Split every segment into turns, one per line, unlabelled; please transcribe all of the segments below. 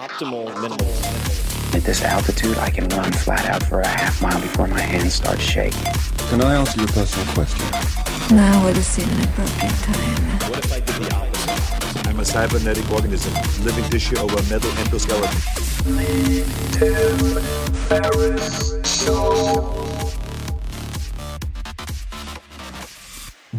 optimal minimal.
At this altitude, I can run flat out for a half mile before my hands start shaking.
Can I ask you a personal question?
Now would seem an appropriate time.
What if I did the opposite?
I'm a cybernetic organism, living tissue over a metal endoskeleton.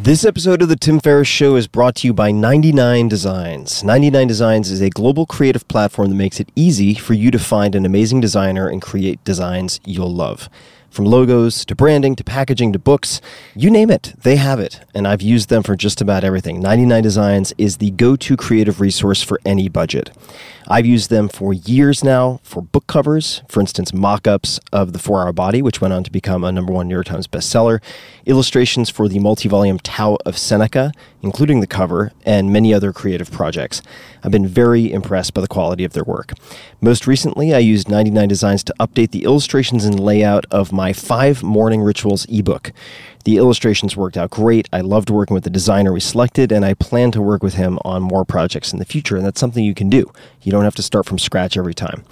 This episode of The Tim Ferriss Show is brought to you by 99 Designs. 99 Designs is a global creative platform that makes it easy for you to find an amazing designer and create designs you'll love. From logos to branding to packaging to books, you name it, they have it. And I've used them for just about everything. 99 Designs is the go to creative resource for any budget. I've used them for years now for book covers, for instance, mock ups of The Four Hour Body, which went on to become a number one New York Times bestseller, illustrations for the multi volume Tao of Seneca, including the cover, and many other creative projects. I've been very impressed by the quality of their work. Most recently, I used 99 Designs to update the illustrations and layout of my Five Morning Rituals ebook. The illustrations worked out great. I loved working with the designer we selected, and I plan to work with him on more projects in the future. And that's something you can do. You don't have to start from scratch every time.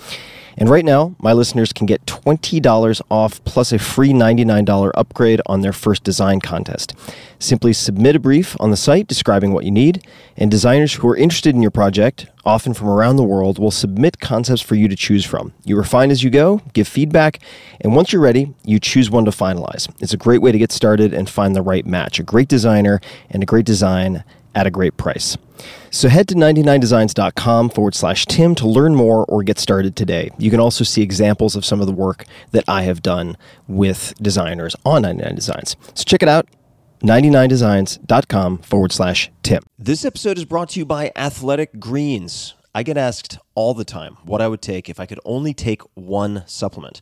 And right now, my listeners can get $20 off plus a free $99 upgrade on their first design contest. Simply submit a brief on the site describing what you need, and designers who are interested in your project, often from around the world, will submit concepts for you to choose from. You refine as you go, give feedback, and once you're ready, you choose one to finalize. It's a great way to get started and find the right match a great designer and a great design at a great price. So head to 99designs.com forward slash Tim to learn more or get started today. You can also see examples of some of the work that I have done with designers on 99 Designs. So check it out. 99designs.com forward slash Tim. This episode is brought to you by Athletic Greens. I get asked all the time what I would take if I could only take one supplement.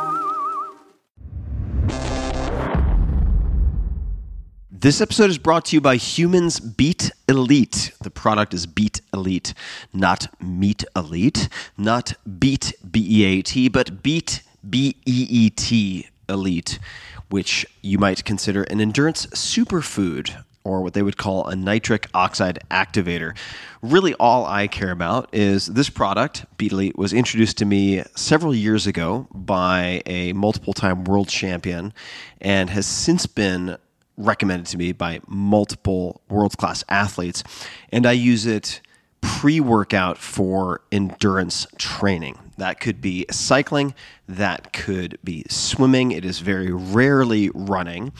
This episode is brought to you by Humans Beat Elite. The product is Beat Elite, not Meat Elite, not Beat B E A T, but Beat B E E T Elite, which you might consider an endurance superfood or what they would call a nitric oxide activator. Really, all I care about is this product, BeetElite, was introduced to me several years ago by a multiple time world champion and has since been recommended to me by multiple world class athletes. And I use it pre workout for endurance training. That could be cycling, that could be swimming. It is very rarely running.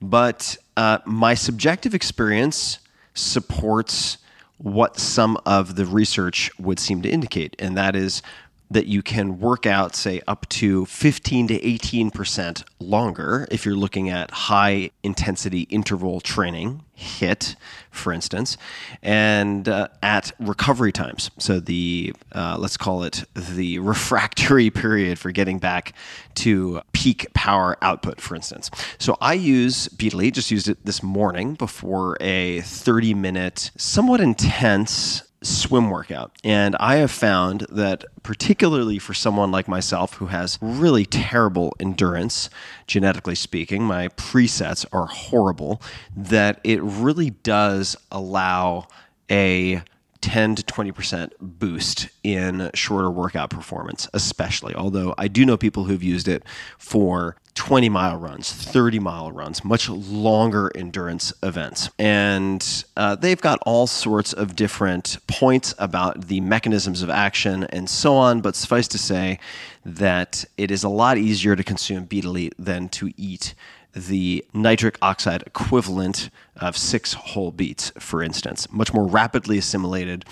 But uh, my subjective experience supports what some of the research would seem to indicate, and that is that you can work out, say, up to 15 to 18% longer if you're looking at high intensity interval training, HIIT, for instance, and uh, at recovery times. So, the, uh, let's call it the refractory period for getting back to peak power output, for instance. So, I use BeetElite, just used it this morning before a 30 minute, somewhat intense swim workout. And I have found that, particularly for someone like myself who has really terrible endurance, genetically speaking, my presets are horrible, that it really does allow a 10 to 20% boost in shorter workout performance, especially. Although I do know people who've used it for 20 mile runs, 30 mile runs, much longer endurance events. And uh, they've got all sorts of different points about the mechanisms of action and so on. But suffice to say that it is a lot easier to consume Elite than to eat the nitric oxide equivalent of six whole beets, for instance, much more rapidly assimilated,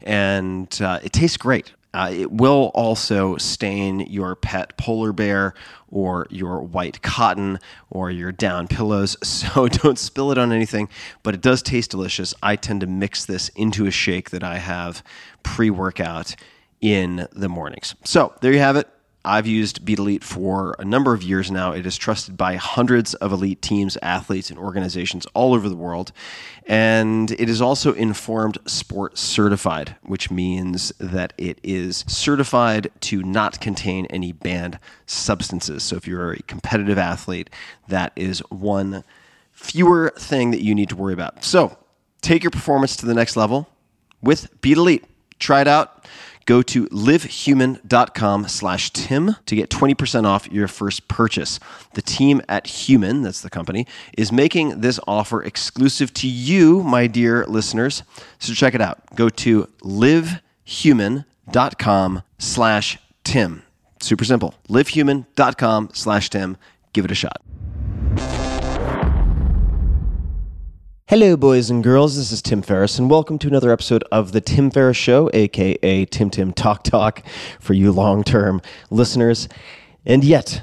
and uh, it tastes great. Uh, it will also stain your pet polar bear or your white cotton or your down pillows, so don't spill it on anything, but it does taste delicious. I tend to mix this into a shake that I have pre workout in the mornings. So there you have it. I've used BeetElite for a number of years now. It is trusted by hundreds of elite teams, athletes, and organizations all over the world. And it is also informed sport certified, which means that it is certified to not contain any banned substances. So if you're a competitive athlete, that is one fewer thing that you need to worry about. So take your performance to the next level with BeetElite. Try it out. Go to livehuman.com slash Tim to get 20% off your first purchase. The team at Human, that's the company, is making this offer exclusive to you, my dear listeners. So check it out. Go to livehuman.com slash Tim. Super simple. livehuman.com slash Tim. Give it a shot. Hello, boys and girls. This is Tim Ferriss, and welcome to another episode of The Tim Ferriss Show, aka Tim Tim Talk Talk for you long term listeners. And yet,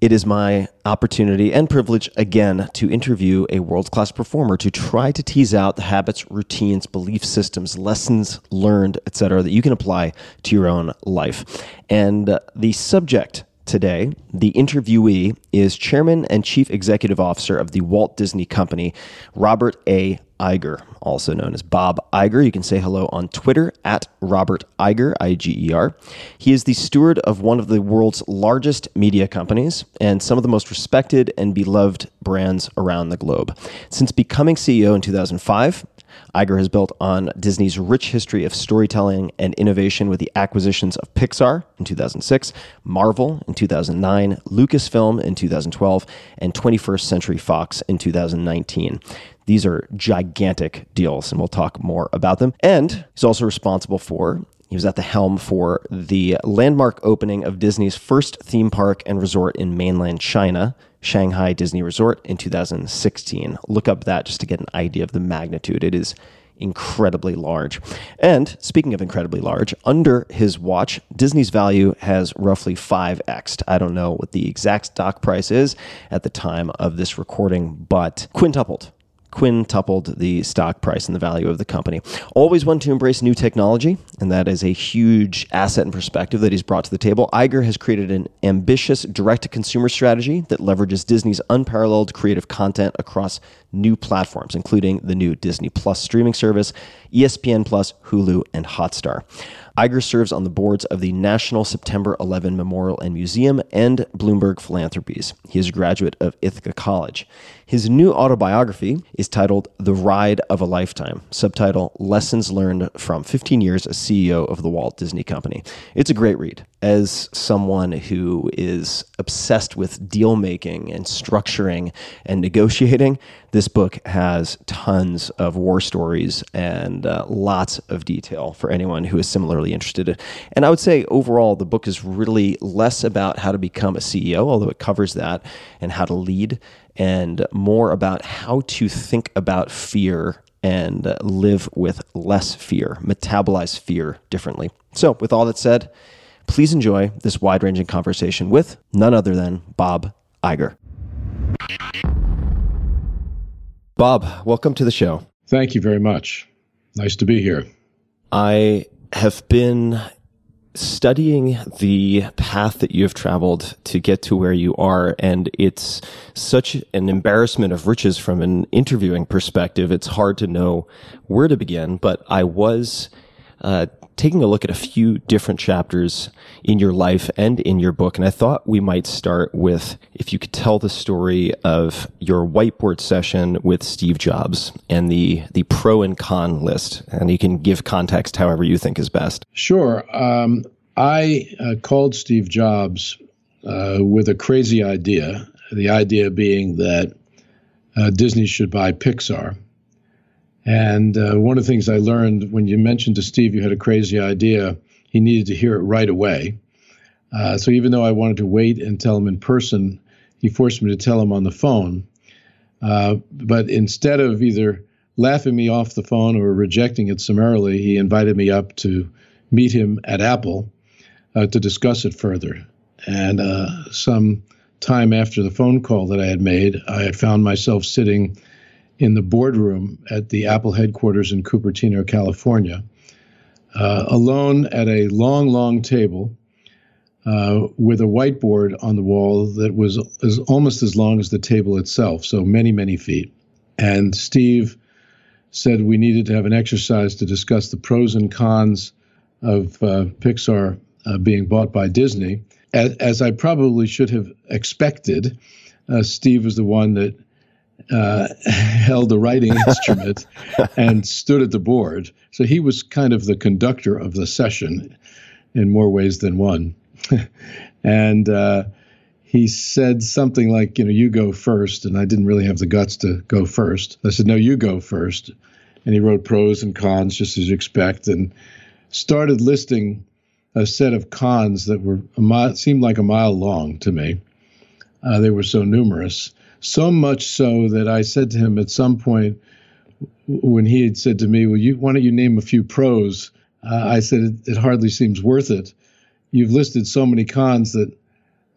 it is my opportunity and privilege again to interview a world class performer to try to tease out the habits, routines, belief systems, lessons learned, etc., that you can apply to your own life. And uh, the subject today. The interviewee is Chairman and Chief Executive Officer of the Walt Disney Company, Robert A. Iger, also known as Bob Iger. You can say hello on Twitter at Robert Iger, I G E R. He is the steward of one of the world's largest media companies and some of the most respected and beloved brands around the globe. Since becoming CEO in 2005, Iger has built on Disney's rich history of storytelling and innovation with the acquisitions of Pixar in 2006, Marvel in 2009, Lucasfilm in 2012, and 21st Century Fox in 2019. These are gigantic deals, and we'll talk more about them. And he's also responsible for he was at the helm for the landmark opening of Disney's first theme park and resort in mainland China, Shanghai Disney Resort, in 2016. Look up that just to get an idea of the magnitude. It is incredibly large. And speaking of incredibly large, under his watch, Disney's value has roughly 5x. I don't know what the exact stock price is at the time of this recording, but quintupled quintupled the stock price and the value of the company. Always one to embrace new technology, and that is a huge asset and perspective that he's brought to the table. Iger has created an ambitious direct to consumer strategy that leverages Disney's unparalleled creative content across new platforms, including the new Disney Plus streaming service, ESPN Plus, Hulu, and Hotstar. Iger serves on the boards of the National September 11 Memorial and Museum and Bloomberg Philanthropies. He is a graduate of Ithaca College. His new autobiography is titled The Ride of a Lifetime, subtitle Lessons Learned from 15 Years as CEO of the Walt Disney Company. It's a great read. As someone who is obsessed with deal making and structuring and negotiating, this book has tons of war stories and uh, lots of detail for anyone who is similarly interested. And I would say overall, the book is really less about how to become a CEO, although it covers that, and how to lead, and more about how to think about fear and uh, live with less fear, metabolize fear differently. So, with all that said, please enjoy this wide ranging conversation with none other than Bob Iger. Bob, welcome to the show.
Thank you very much. Nice to be here.
I have been studying the path that you have traveled to get to where you are, and it's such an embarrassment of riches from an interviewing perspective. It's hard to know where to begin, but I was uh, taking a look at a few different chapters in your life and in your book. And I thought we might start with if you could tell the story of your whiteboard session with Steve Jobs and the, the pro and con list. And you can give context however you think is best.
Sure. Um, I uh, called Steve Jobs uh, with a crazy idea. The idea being that uh, Disney should buy Pixar. And uh, one of the things I learned when you mentioned to Steve you had a crazy idea, he needed to hear it right away. Uh, so even though I wanted to wait and tell him in person, he forced me to tell him on the phone. Uh, but instead of either laughing me off the phone or rejecting it summarily, he invited me up to meet him at Apple uh, to discuss it further. And uh, some time after the phone call that I had made, I had found myself sitting in the boardroom at the Apple headquarters in Cupertino, California, uh, alone at a long, long table uh, with a whiteboard on the wall that was as, almost as long as the table itself, so many, many feet. And Steve said we needed to have an exercise to discuss the pros and cons of uh, Pixar uh, being bought by Disney. As, as, I probably should have expected, uh, Steve was the one that uh, held the writing instrument and stood at the board. So he was kind of the conductor of the session in more ways than one. and uh, he said something like, you know, you go first. And I didn't really have the guts to go first. I said, no, you go first. And he wrote pros and cons, just as you expect, and started listing a set of cons that were a mile, seemed like a mile long to me. Uh, they were so numerous. So much so that I said to him at some point when he had said to me, "Well, you why don't you name a few pros?" Uh, I said, it, "It hardly seems worth it. You've listed so many cons that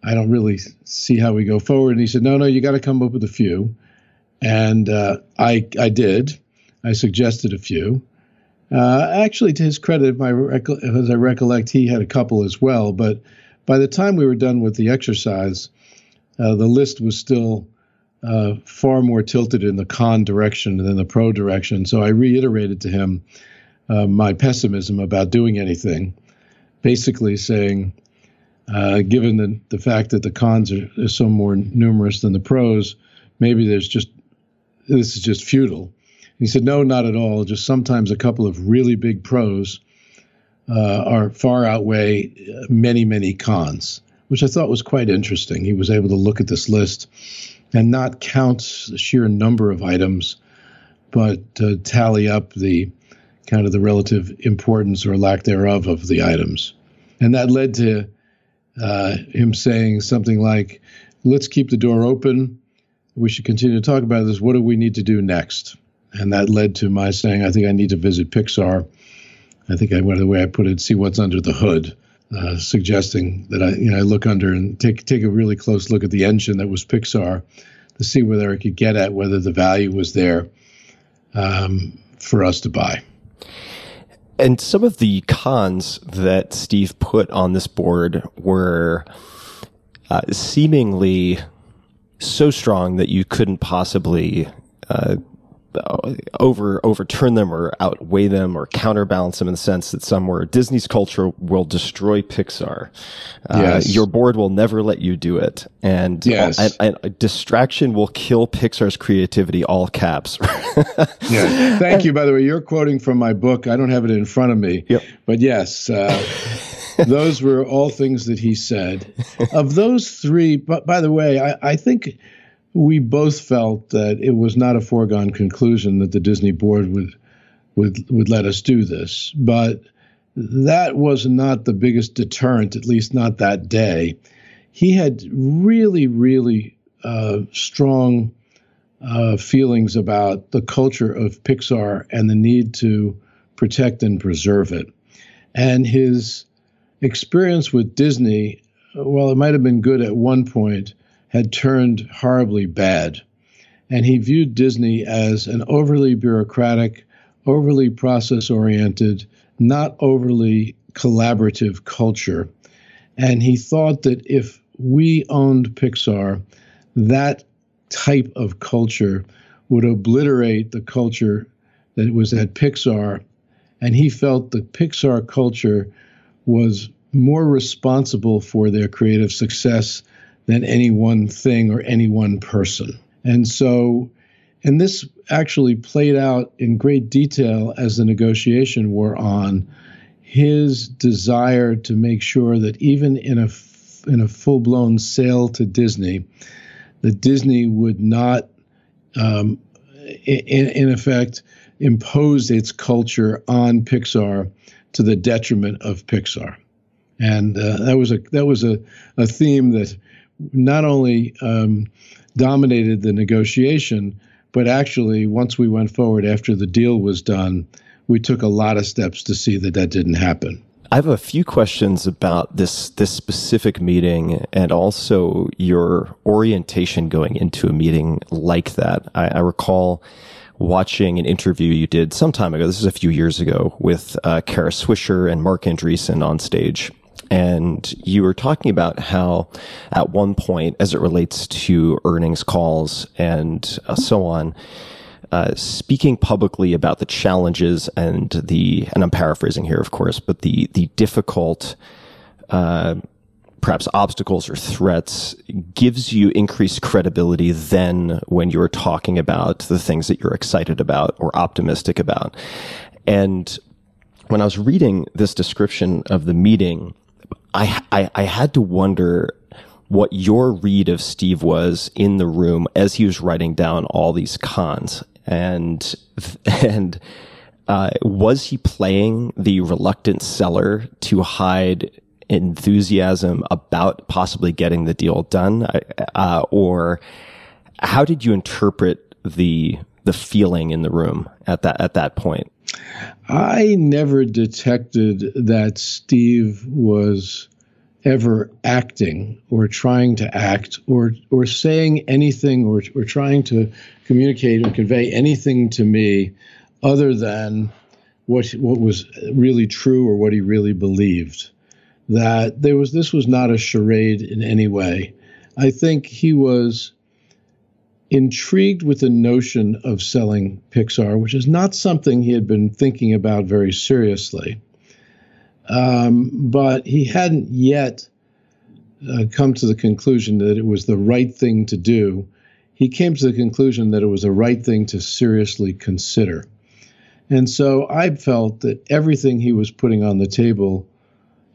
I don't really see how we go forward." And he said, "No, no, you got to come up with a few." And uh, I I did. I suggested a few. Uh, actually, to his credit, my as I recollect, he had a couple as well. But by the time we were done with the exercise, uh, the list was still uh, far more tilted in the con direction than the pro direction. So I reiterated to him uh, my pessimism about doing anything, basically saying, uh, given the, the fact that the cons are, are, so more numerous than the pros, maybe there's just this is just futile. he said, no, not at all. Just sometimes a couple of really big pros uh, are far outweigh many, many cons, which I thought was quite interesting. He was able to look at this list and not count the sheer number of items, but uh, tally up the kind of the relative importance or lack thereof of the items. And that led to uh, him saying something like, let's keep the door open. We should continue to talk about this. What do we need to do next? And that led to my saying, I think I need to visit Pixar. I think I went the way I put it, see what's under the hood uh, suggesting that I, you know, I look under and take take a really close look at the engine that was Pixar to see whether I could get at whether the value was there um, for us to buy.
And some of the cons that Steve put on this board were uh, seemingly so strong that you couldn't possibly uh, over overturn them or outweigh them or counterbalance them in the sense that somewhere Disney's culture will destroy Pixar. Uh. Your board will never let you do it, and,
yes.
and, and distraction will kill Pixar's creativity. All caps.
yeah. Thank you. By the way, you're quoting from my book. I don't have it in front of me.
Yep.
But yes. Uh, those were all things that he said. Of those three, but by the way, I, I think we both felt that it was not a foregone conclusion that the Disney board would would would let us do this, but that was not the biggest deterrent, at least not that day. He had really, really uh, strong uh, feelings about the culture of Pixar and the need to protect and preserve it. And his experience with Disney, while it might have been good at one point, had turned horribly bad. And he viewed Disney as an overly bureaucratic, overly process oriented, not overly collaborative culture. And he thought that if we owned Pixar, that type of culture would obliterate the culture that was at Pixar. And he felt the Pixar culture was more responsible for their creative success than any one thing or any one person. And so, and this actually played out in great detail as the negotiation wore on. His desire to make sure that even in a in a full blown sale to Disney, that Disney would not, um, in, in effect, impose its culture on Pixar to the detriment of Pixar. And uh, that was a that was a, a theme that not only um, dominated the negotiation, but actually, once we went forward after the deal was done, we took a lot of steps to see that that didn't happen.
I have a few questions about this this specific meeting and also your orientation going into a meeting like that. I, I recall watching an interview you did some time ago. This is a few years ago with uh, Kara Swisher and Marc Andreessen on stage. And you were talking about how, at one point, as it relates to earnings calls and uh, so on, uh, speaking publicly about the challenges and the, and I'm paraphrasing here, of course, but the the difficult, uh, perhaps obstacles or threats gives you increased credibility than when you're talking about the things that you're excited about or optimistic about. And when I was reading this description of the meeting, I, I, I had to wonder what your read of Steve was in the room as he was writing down all these cons. And and uh, was he playing the reluctant seller to hide enthusiasm about possibly getting the deal done, uh, or how did you interpret the the feeling in the room at that at that point?
I never detected that Steve was ever acting or trying to act or or saying anything or, or trying to communicate or convey anything to me other than what what was really true or what he really believed that there was this was not a charade in any way i think he was intrigued with the notion of selling pixar which is not something he had been thinking about very seriously um, but he hadn't yet uh, come to the conclusion that it was the right thing to do. He came to the conclusion that it was the right thing to seriously consider. And so I felt that everything he was putting on the table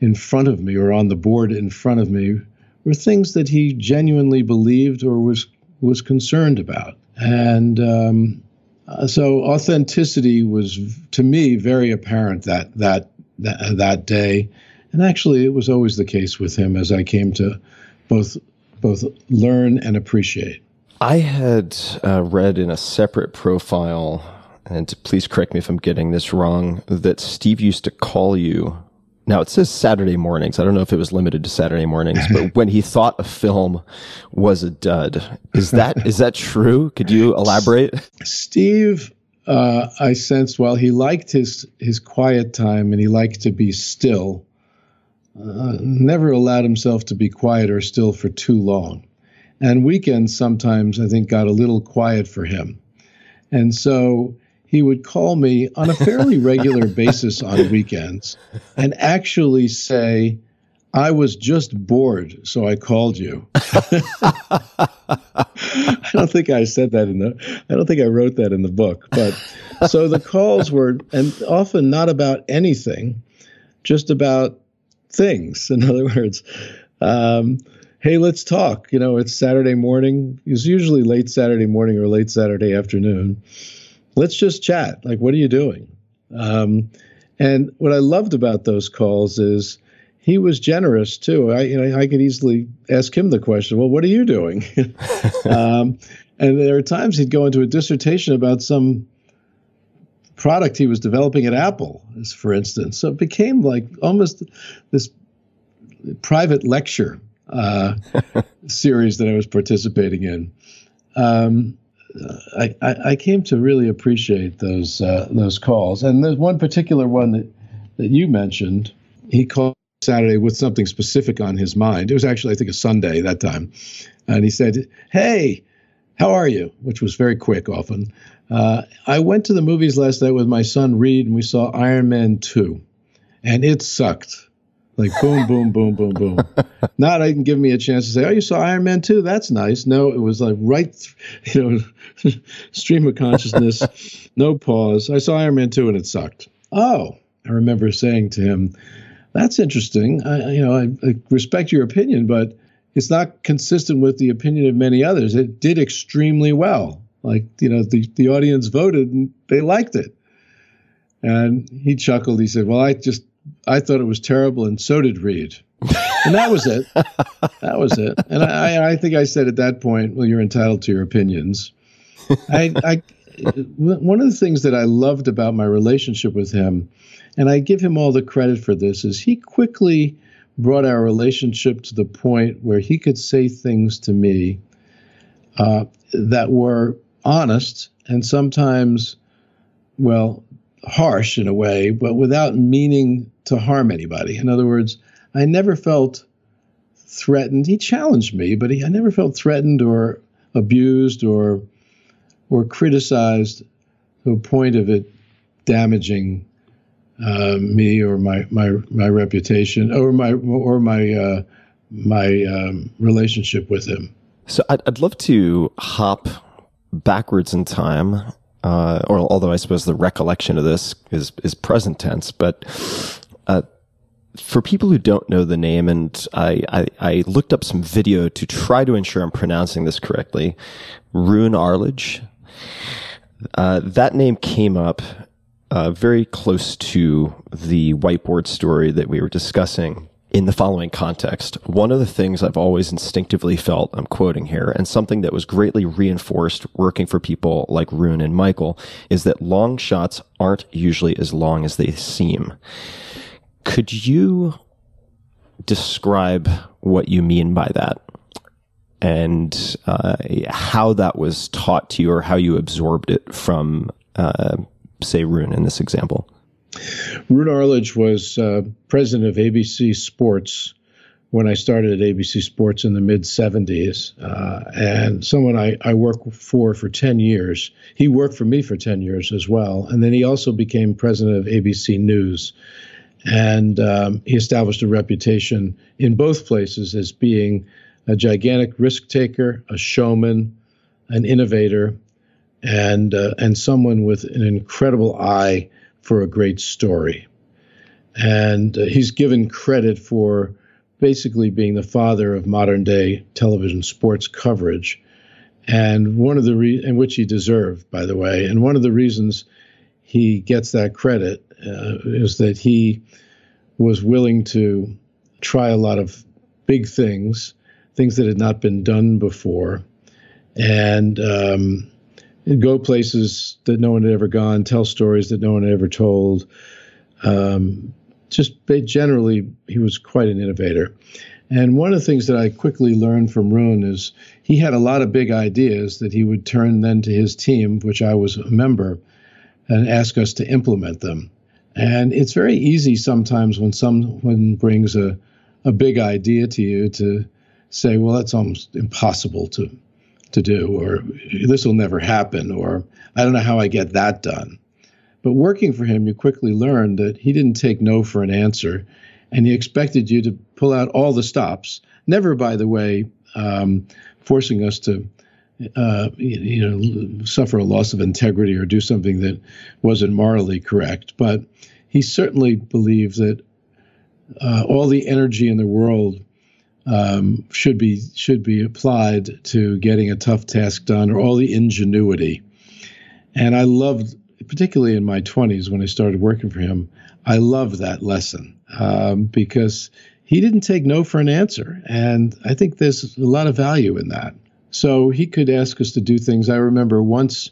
in front of me or on the board in front of me were things that he genuinely believed or was was concerned about. And um, uh, so authenticity was to me very apparent that that that, that day. And actually, it was always the case with him as I came to both both learn and appreciate.
I had uh, read in a separate profile, and please correct me if I'm getting this wrong, that Steve used to call you. Now it says Saturday mornings. I don't know if it was limited to Saturday mornings, but when he thought a film was a dud, is that is that true? Could you elaborate?
Steve uh, I sensed while he liked his his quiet time and he liked to be still, uh, never allowed himself to be quiet or still for too long. And weekends sometimes I think got a little quiet for him, and so he would call me on a fairly regular basis on weekends and actually say I was just bored, so I called you. I don't think I said that in the I don't think I wrote that in the book, but so the calls were and often not about anything, just about things. In other words, um, hey, let's talk. You know, it's Saturday morning. It's usually late Saturday morning or late Saturday afternoon. Let's just chat. Like, what are you doing? Um, and what I loved about those calls is he was generous too. I, you know, I could easily ask him the question, well, what are you doing? um, and there are times he'd go into a dissertation about some product he was developing at Apple, for instance. So it became like almost this private lecture uh, series that I was participating in. Um, I, I, came to really appreciate those uh, those calls, and there's one particular one that that you mentioned. He called Saturday with something specific on his mind. It was actually, I think, a Sunday that time, and he said, "Hey, how are you?" Which was very quick, often. Uh, I went to the movies last night with my son Reed, and we saw Iron Man two, and it sucked. Like boom, boom, boom, boom, boom. Not even give me a chance to say, "Oh, you saw Iron Man 2? That's nice." No, it was like right, you know, stream of consciousness, no pause. I saw Iron Man 2 and it sucked. Oh, I remember saying to him, "That's interesting. I, you know, I, I respect your opinion, but it's not consistent with the opinion of many others. It did extremely well. Like, you know, the the audience voted and they liked it." And he chuckled. He said, "Well, I just I thought it was terrible, and so did Reed. and that was it. That was it. And I, I think I said at that point, well, you're entitled to your opinions. I, I, one of the things that I loved about my relationship with him, and I give him all the credit for this, is he quickly brought our relationship to the point where he could say things to me uh, that were honest and sometimes, well, harsh in a way, but without meaning to harm anybody. In other words, I never felt threatened. He challenged me, but he, I never felt threatened or abused or or criticized to a point of it damaging uh, me or my my my reputation or my or my uh, my um, relationship with him.
So I'd, I'd love to hop backwards in time uh, or although I suppose the recollection of this is is present tense, but uh, for people who don't know the name, and I, I, I, looked up some video to try to ensure I'm pronouncing this correctly, Roone Arledge. Uh, that name came up uh, very close to the whiteboard story that we were discussing in the following context. One of the things I've always instinctively felt, I'm quoting here, and something that was greatly reinforced working for people like Roone and Michael, is that long shots aren't usually as long as they seem. Could you describe what you mean by that? And uh, how that was taught to you, or how you absorbed it from, uh, say, Roone in this example?
Roone Arledge was uh, president of ABC Sports when I started at ABC Sports in the mid 70s, uh, and someone I, I worked for for 10 years. He worked for me for 10 years as well, and then he also became president of ABC News. And um, he established a reputation in both places as being a gigantic risk taker, a showman, an innovator, and uh, and someone with an incredible eye for a great story. And uh, he's given credit for basically being the father of modern day television sports coverage. And one of the re- in which he deserved, by the way, and one of the reasons he gets that credit uh, is that he was willing to try a lot of big things, things that had not been done before, and um, go places that no one had ever gone, tell stories that no one had ever told. Um, just generally, he was quite an innovator. And one of the things that I quickly learned from Roone is he had a lot of big ideas that he would turn then to his team, which I was a member, and ask us to implement them. And it's very easy sometimes when someone brings a, a big idea to you to say, well, that's almost impossible to to do, or this will never happen, or I don't know how I get that done. But working for him, you quickly learned that he didn't take no for an answer, and he expected you to pull out all the stops. Never, by the way, um, forcing us to, uh, you know, suffer a loss of integrity or do something that wasn't morally correct. But he certainly believed that uh, all the energy in the world um, should be should be applied to getting a tough task done, or all the ingenuity. And I loved, particularly in my 20s when I started working for him, I loved that lesson um, because he didn't take no for an answer, and I think there's a lot of value in that. So he could ask us to do things. I remember once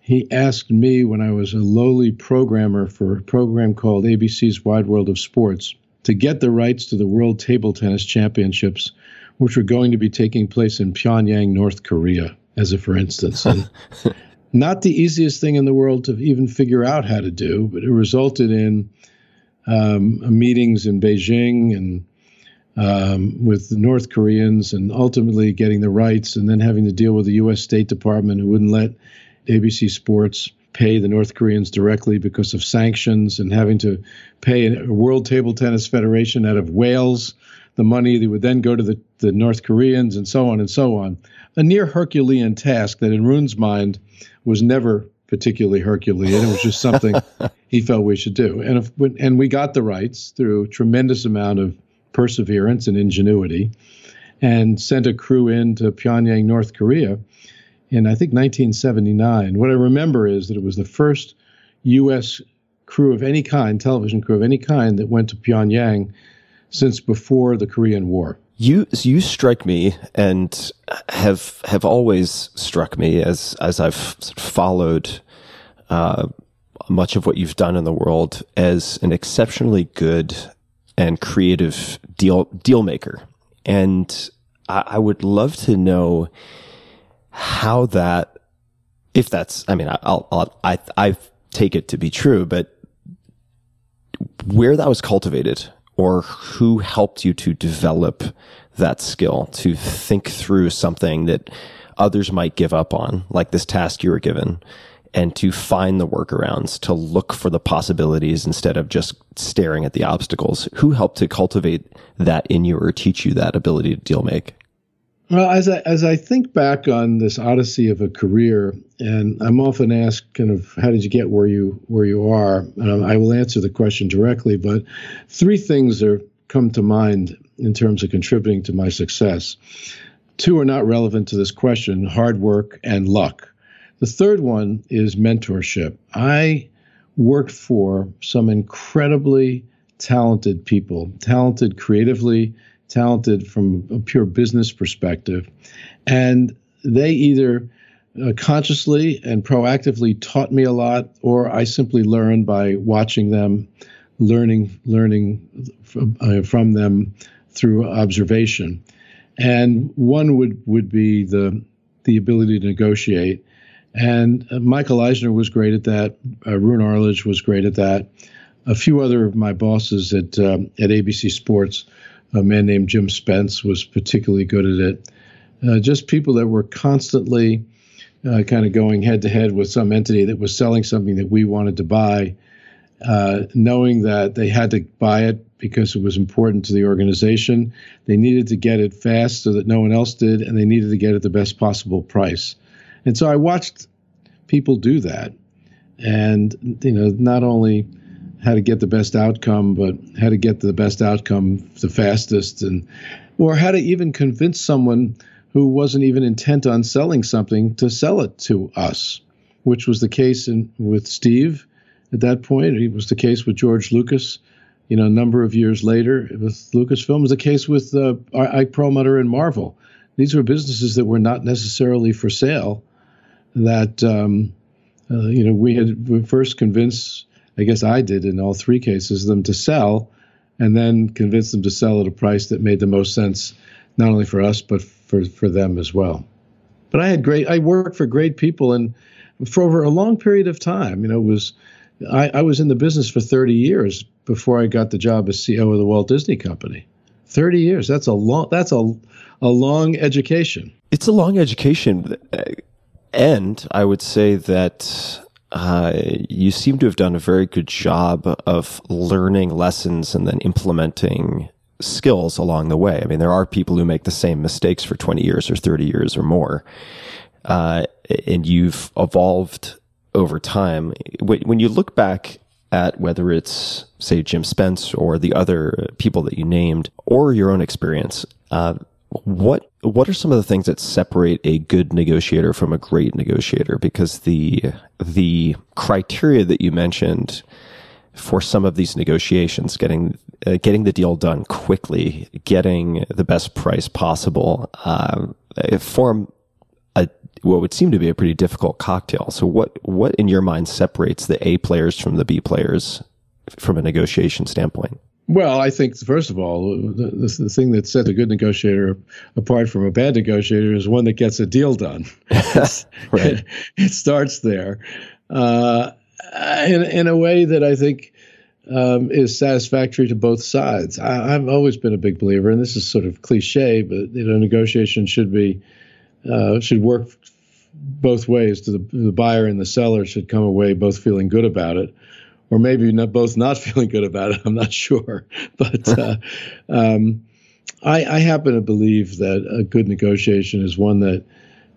he asked me when I was a lowly programmer for a program called ABC's Wide World of Sports to get the rights to the World Table Tennis Championships, which were going to be taking place in Pyongyang, North Korea, as a for instance. And not the easiest thing in the world to even figure out how to do, but it resulted in um, meetings in Beijing and um, with the North Koreans and ultimately getting the rights and then having to deal with the U.S. State Department who wouldn't let ABC Sports pay the North Koreans directly because of sanctions and having to pay a World Table Tennis Federation out of Wales the money that would then go to the, the North Koreans and so on and so on. A near Herculean task that in Roone's mind was never particularly Herculean. It was just something he felt we should do. And if, and we got the rights through a tremendous amount of perseverance and ingenuity and sent a crew in to Pyongyang, North Korea in, I think, 1979. What I remember is that it was the first U.S. crew of any kind, television crew of any kind, that went to Pyongyang since before the Korean War.
You you strike me and have have always struck me as as I've followed uh, much of what you've done in the world as an exceptionally good and creative deal deal maker, and I, I would love to know how that, if that's, I mean, I'll, I'll I I take it to be true, but where that was cultivated or who helped you to develop that skill to think through something that others might give up on, like this task you were given, and to find the workarounds, to look for the possibilities instead of just staring at the obstacles. Who helped to cultivate that in you or teach you that ability to deal make?
Well, as I, as I think back on this odyssey of a career, and I'm often asked, kind of, how did you get where you where you are? Um, I will answer the question directly, but three things are come to mind in terms of contributing to my success. Two are not relevant to this question: hard work and luck. The third one is mentorship. I worked for some incredibly talented people, talented creatively, talented from a pure business perspective. And they either uh, consciously and proactively taught me a lot, or I simply learned by watching them, learning, learning from, uh, from them through observation. And one would, would be the, the ability to negotiate. And uh, Michael Eisner was great at that. Uh, Roone Arledge was great at that. A few other of my bosses at, uh, at ABC Sports a man named Jim Spence was particularly good at it. Uh, just people that were constantly uh, kind of going head to head with some entity that was selling something that we wanted to buy, uh, knowing that they had to buy it because it was important to the organization. They needed to get it fast so that no one else did, and they needed to get it the best possible price. And so I watched people do that. And, you know, not only how to get the best outcome, but how to get the best outcome the fastest, and or how to even convince someone who wasn't even intent on selling something to sell it to us, which was the case in, with Steve at that point. It was the case with George Lucas. You know, a number of years later with Lucasfilm, it was the case with uh, Ike Perlmutter and Marvel. These were businesses that were not necessarily for sale. That um, uh, you know, we had first convinced I guess I did in all three cases, them to sell and then convince them to sell at a price that made the most sense, not only for us, but for, for them as well. But I had great, I worked for great people and for over a long period of time, you know, it was, I, I was in the business for 30 years before I got the job as CEO of the Walt Disney Company. 30 years. That's a long, that's a, a long education.
It's a long education. Uh, and I would say that uh, you seem to have done a very good job of learning lessons and then implementing skills along the way. I mean, there are people who make the same mistakes for 20 years or 30 years or more. Uh, and you've evolved over time. When you look back at whether it's, say, Jim Spence or the other people that you named, or your own experience, uh, what what are some of the things that separate a good negotiator from a great negotiator? Because the the criteria that you mentioned for some of these negotiations, getting uh, getting the deal done quickly, getting the best price possible, uh, form a what would seem to be a pretty difficult cocktail. So what what in your mind separates the A players from the B players from a negotiation standpoint?
Well, I think first of all, the, the, the, thing that sets a good negotiator apart from a bad negotiator is one that gets a deal done.
right.
it, it, starts there, uh, in in a way that I think um, is satisfactory to both sides. I, have always been a big believer, and this is sort of cliche, but you know, negotiation should be uh, should work both ways. To the, the buyer and the seller should come away both feeling good about it or maybe not both not feeling good about it. I'm not sure, but uh, um, I, I, happen to believe that a good negotiation is one that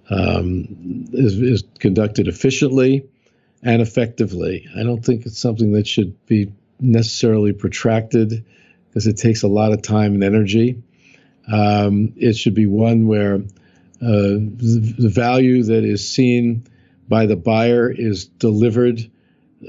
um, is, is conducted efficiently and effectively. I don't think it's something that should be necessarily protracted because it takes a lot of time and energy. Um, it should be one where uh, the, the value that is seen by the buyer is delivered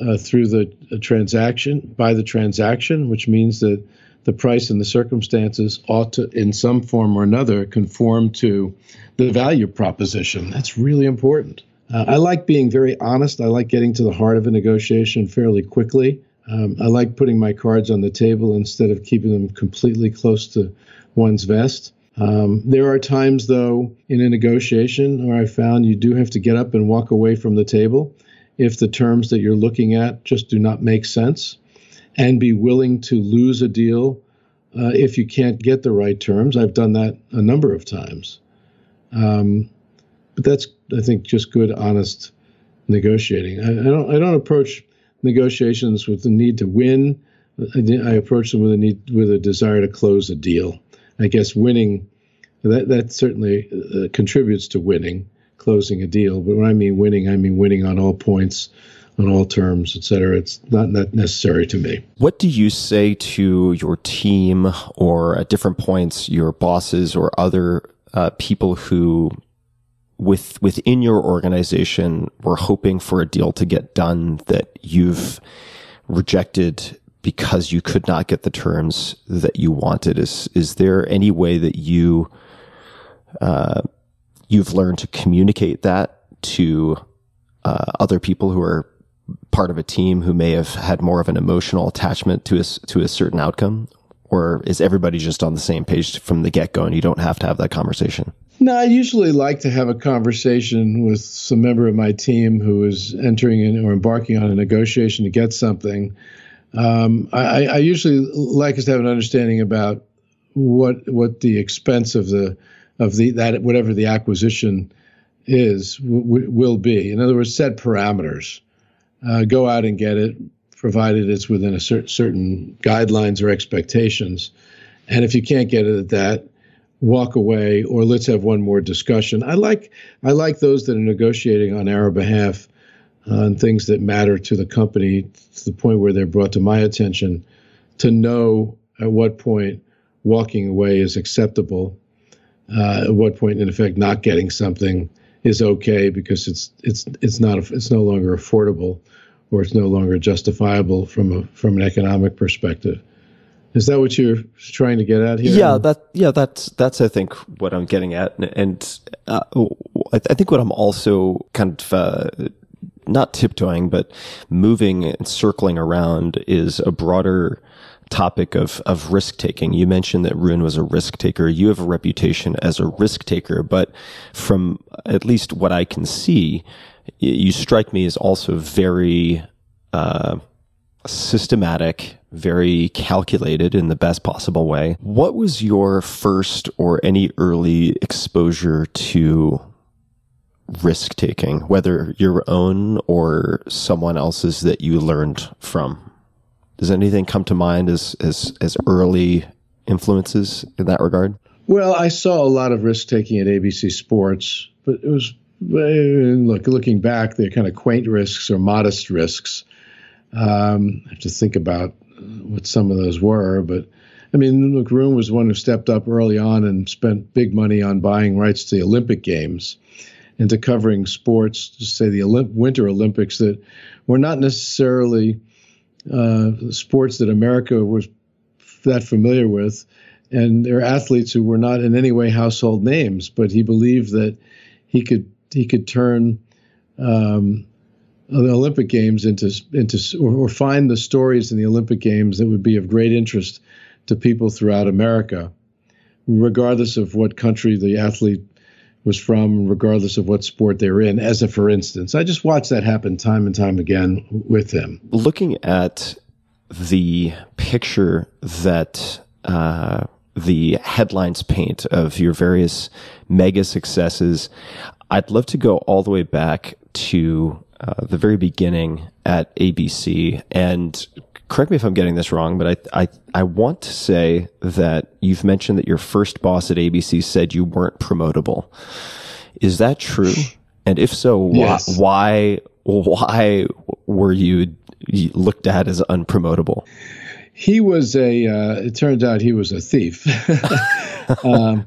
uh, through the transaction by the transaction, which means that the price and the circumstances ought to, in some form or another, conform to the value proposition. That's really important. Uh, I like being very honest. I like getting to the heart of a negotiation fairly quickly. Um, I like putting my cards on the table instead of keeping them completely close to one's vest. Um, there are times, though, in a negotiation where I found you do have to get up and walk away from the table if the terms that you're looking at just do not make sense, and be willing to lose a deal uh, if you can't get the right terms. I've done that a number of times. Um, but that's, I think, just good, honest negotiating. I, I, don't, I don't approach negotiations with the need to win. I, approach them with a need, with a desire to close a deal. I guess winning, that, that certainly uh, contributes to winning closing a deal. But when I mean winning, I mean winning on all points, on all terms, et cetera. It's not that necessary to me.
What do you say to your team or at different points, your bosses or other uh, people who with within your organization were hoping for a deal to get done that you've rejected because you could not get the terms that you wanted is is there any way that you uh, you've learned to communicate that to uh, other people who are part of a team who may have had more of an emotional attachment to a, to a certain outcome? Or is everybody just on the same page from the get go and you don't have to have that conversation?
No, I usually like to have a conversation with some member of my team who is entering in or embarking on a negotiation to get something. Um, I, I, usually like us to have an understanding about what what the expense of the of the that whatever the acquisition is w- will be. In other words, set parameters. Uh, go out and get it, provided it's within a cer- certain guidelines or expectations. And if you can't get it at that, walk away or let's have one more discussion. I like I like those that are negotiating on our behalf on things that matter to the company to the point where they're brought to my attention to know at what point walking away is acceptable uh, at what point, in effect, not getting something is okay because it's it's it's not it's no longer affordable or it's no longer justifiable from a from an economic perspective. Is that what you're trying to get at here?
Yeah, that yeah, that's that's I think what I'm getting at, and, and uh, I, think what I'm also kind of uh, not tiptoeing, but moving and circling around is a broader topic of, of risk taking. You mentioned that Roone was a risk taker. You have a reputation as a risk taker, but from at least what I can see, you strike me as also very, uh, systematic, very calculated in the best possible way. What was your first or any early exposure to risk taking, whether your own or someone else's that you learned from? Does anything come to mind as as as early influences in that regard?
Well, I saw a lot of risk taking at ABC Sports, but it was look looking back, they're kind of quaint risks or modest risks. Um, I have to think about what some of those were, but I mean, look, Roone was one who stepped up early on and spent big money on buying rights to the Olympic Games and to covering sports, to say the Olymp- Winter Olympics that were not necessarily uh, sports that America was that familiar with. And there are athletes who were not in any way household names, but he believed that he could he could turn um, the Olympic Games into into or, or find the stories in the Olympic Games that would be of great interest to people throughout America, regardless of what country the athlete was from, regardless of what sport they were in. As a for instance, I just watched that happen time and time again with him.
Looking at the picture that uh, the headlines paint of your various mega successes, I'd love to go all the way back to uh, the very beginning at ABC. And correct me if I'm getting this wrong, but I, I, I want to say that you've mentioned that your first boss at ABC said you weren't promotable. Is that true? And if so,
Yes.
why, why, why were you looked at as unpromotable?
He was a. Uh, it turns out he was a thief, um,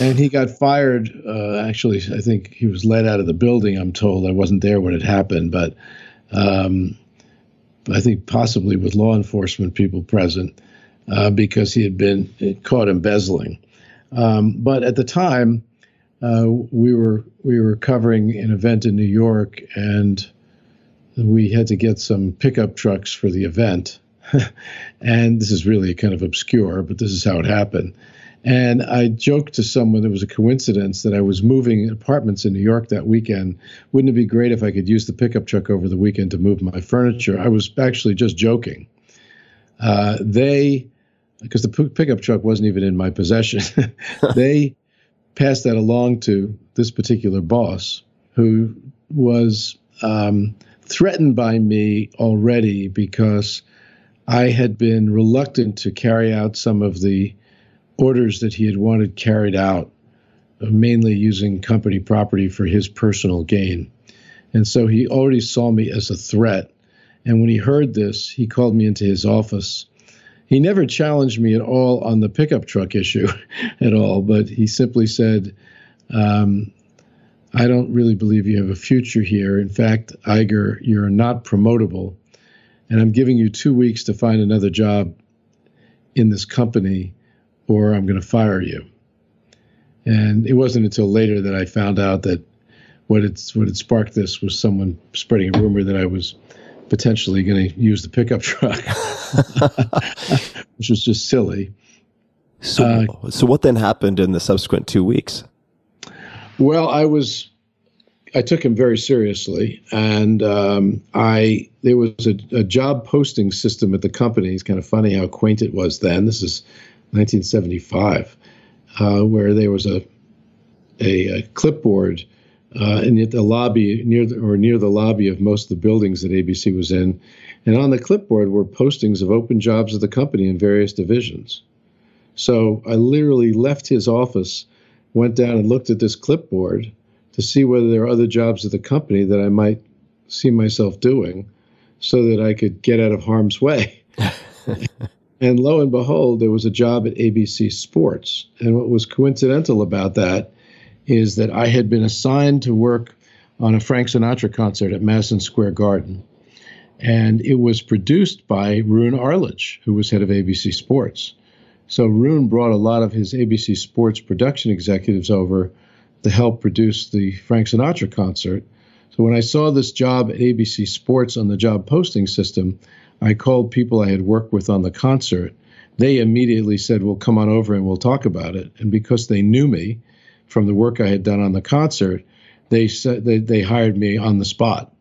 and he got fired. Uh, actually, I think he was let out of the building. I'm told I wasn't there when it happened, but um, I think possibly with law enforcement people present uh, because he had been caught embezzling. Um, but at the time, uh, we were we were covering an event in New York, and we had to get some pickup trucks for the event. and this is really kind of obscure, but this is how it happened. And I joked to someone it was a coincidence that I was moving apartments in New York that weekend. Wouldn't it be great if I could use the pickup truck over the weekend to move my furniture? I was actually just joking. Uh, they, because the p- pickup truck wasn't even in my possession, they passed that along to this particular boss who was um, threatened by me already because I had been reluctant to carry out some of the orders that he had wanted carried out, uh, mainly using company property for his personal gain. And so he already saw me as a threat. And when he heard this, he called me into his office. He never challenged me at all on the pickup truck issue at all, but he simply said, um, I don't really believe you have a future here. In fact, Iger, you're not promotable and I'm giving you two weeks to find another job in this company, or I'm going to fire you. And it wasn't until later that I found out that what had what had sparked this was someone spreading a rumor that I was potentially going to use the pickup truck, which was just silly.
So,
Uh,
so what then happened in the subsequent two weeks?
Well, I was, I took him very seriously, and um, I there was a, a job posting system at the company. It's kind of funny how quaint it was then. This is 1975, uh, where there was a a, a clipboard uh, in the lobby near the, or near the lobby of most of the buildings that ABC was in, and on the clipboard were postings of open jobs at the company in various divisions. So I literally left his office, went down and looked at this clipboard to see whether there are other jobs at the company that I might see myself doing so that I could get out of harm's way. and lo and behold, there was a job at ABC Sports. And what was coincidental about that is that I had been assigned to work on a Frank Sinatra concert at Madison Square Garden. And it was produced by Roone Arledge, who was head of ABC Sports. So Roone brought a lot of his ABC Sports production executives over to help produce the Frank Sinatra concert. So when I saw this job at ABC Sports on the job posting system, I called people I had worked with on the concert. They immediately said, "Well, come on over and we'll talk about it." And because they knew me from the work I had done on the concert, they they, they hired me on the spot.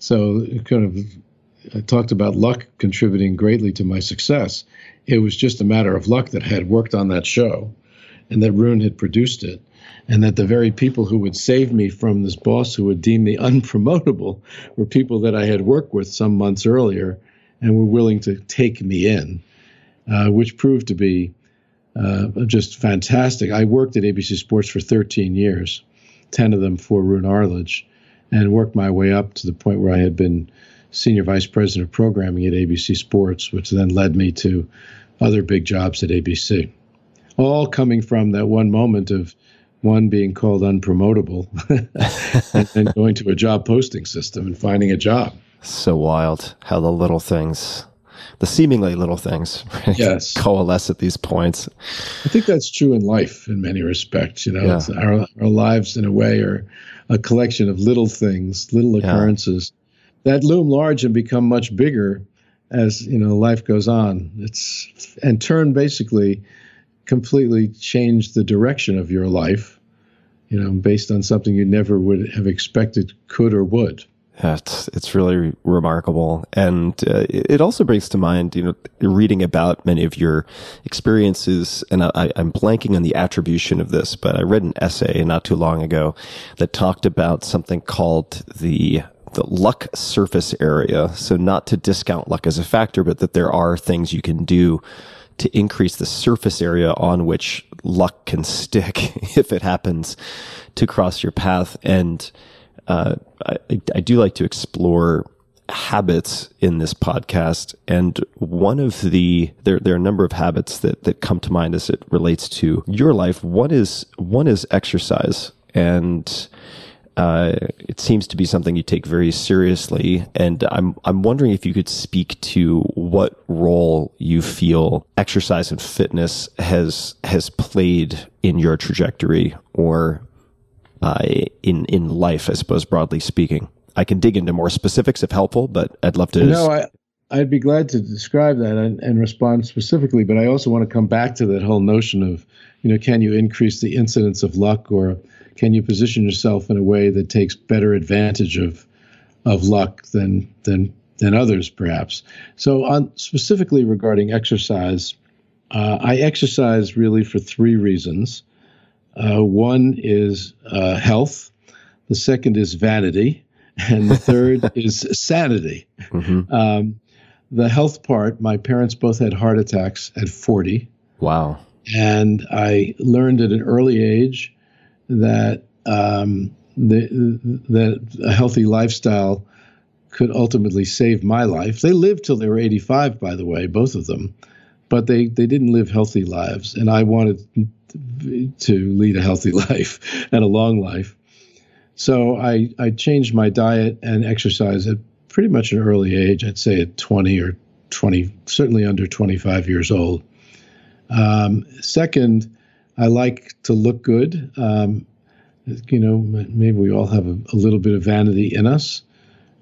So kind of I talked about luck contributing greatly to my success. It was just a matter of luck that I had worked on that show and that Roone had produced it. And that the very people who would save me from this boss who would deem me unpromotable were people that I had worked with some months earlier and were willing to take me in, uh, which proved to be uh, just fantastic. I worked at ABC Sports for 13 years, 10 of them for Roone Arledge, and worked my way up to the point where I had been senior vice president of programming at ABC Sports, which then led me to other big jobs at ABC. All coming from that one moment of one being called unpromotable and then going to a job posting system and finding a job.
So wild how the little things the seemingly little things
Yes.
coalesce at these points.
I think that's true in life in many respects. You know,
Yeah.
it's our our lives in a way are a collection of little things, little
Yeah.
occurrences that loom large and become much bigger as you know life goes on. It's and turn basically completely change the direction of your life. You know, based on something you never would have expected could or would.
It's it's really remarkable, and uh, it it also brings to mind, you know, reading about many of your experiences, and I, I'm blanking on the attribution of this, but I read an essay not too long ago that talked about something called the the luck surface area. So not to discount luck as a factor, but that there are things you can do to increase the surface area on which luck can stick if it happens to cross your path. And uh, I, I do like to explore habits in this podcast. And one of the there there are a number of habits that that come to mind as it relates to your life. One is one is exercise. And uh, it seems to be something you take very seriously, and I'm I'm wondering if you could speak to what role you feel exercise and fitness has has played in your trajectory, or uh, in in life, I suppose broadly speaking. I can dig into more specifics if helpful, but I'd love to.
No, I, I'd be glad to describe that and, and respond specifically, but I also want to come back to that whole notion of, you know, can you increase the incidence of luck or can you position yourself in a way that takes better advantage of of luck than than than others perhaps. So on specifically regarding exercise, uh, I exercise really for three reasons. Uh, one is uh, health, the second is vanity, and the third is sanity.
Mhm.
Um, the health part, my parents both had heart attacks at 40,
Wow.
and I learned at an early age that um, the, that a healthy lifestyle could ultimately save my life. They lived till they were 85, by the way, both of them, but they, they didn't live healthy lives, and I wanted to lead a healthy life and a long life. So I, I changed my diet and exercise at pretty much an early age. I'd say at 20 or 20, certainly under 25 years old. Um, second, I like to look good. Um, you know, maybe we all have a, a little bit of vanity in us.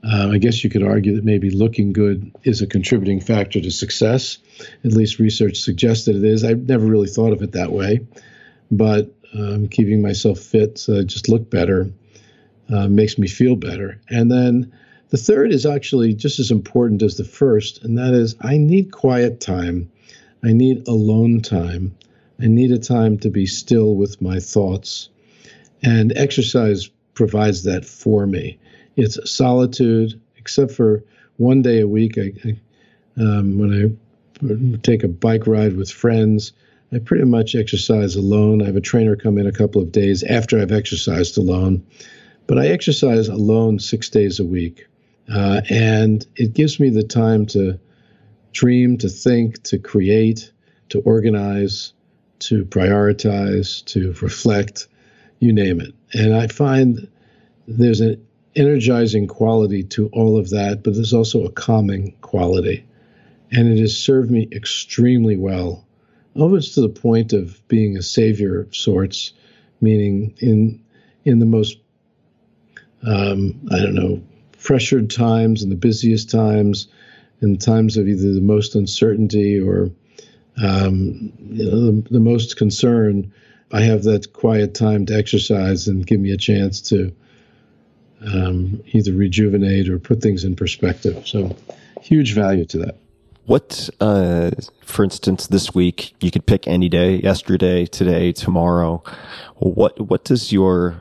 Uh, I guess you could argue that maybe looking good is a contributing factor to success. At least research suggests that it is. I've never really thought of it that way, but um, keeping myself fit so I just look better uh, makes me feel better. And then the third is actually just as important as the first, and that is I need quiet time. I need alone time. I need a time to be still with my thoughts. And exercise provides that for me. It's solitude, except for one day a week. I, I, um, when I take a bike ride with friends, I pretty much exercise alone. I have a trainer come in a couple of days after I've exercised alone, but I exercise alone six days a week. Uh, and it gives me the time to dream, to think, to create, to organize, to prioritize, to reflect, you name it. And I find there's an energizing quality to all of that, but there's also a calming quality. And it has served me extremely well, almost to the point of being a savior of sorts, meaning in in the most um, I don't know pressured times and the busiest times, in times of either the most uncertainty or um, you know, the, the most concern, I have that quiet time to exercise and give me a chance to um, either rejuvenate or put things in perspective. So, huge value to that.
What, uh, for instance, this week you could pick any day, yesterday, today, tomorrow. What what does your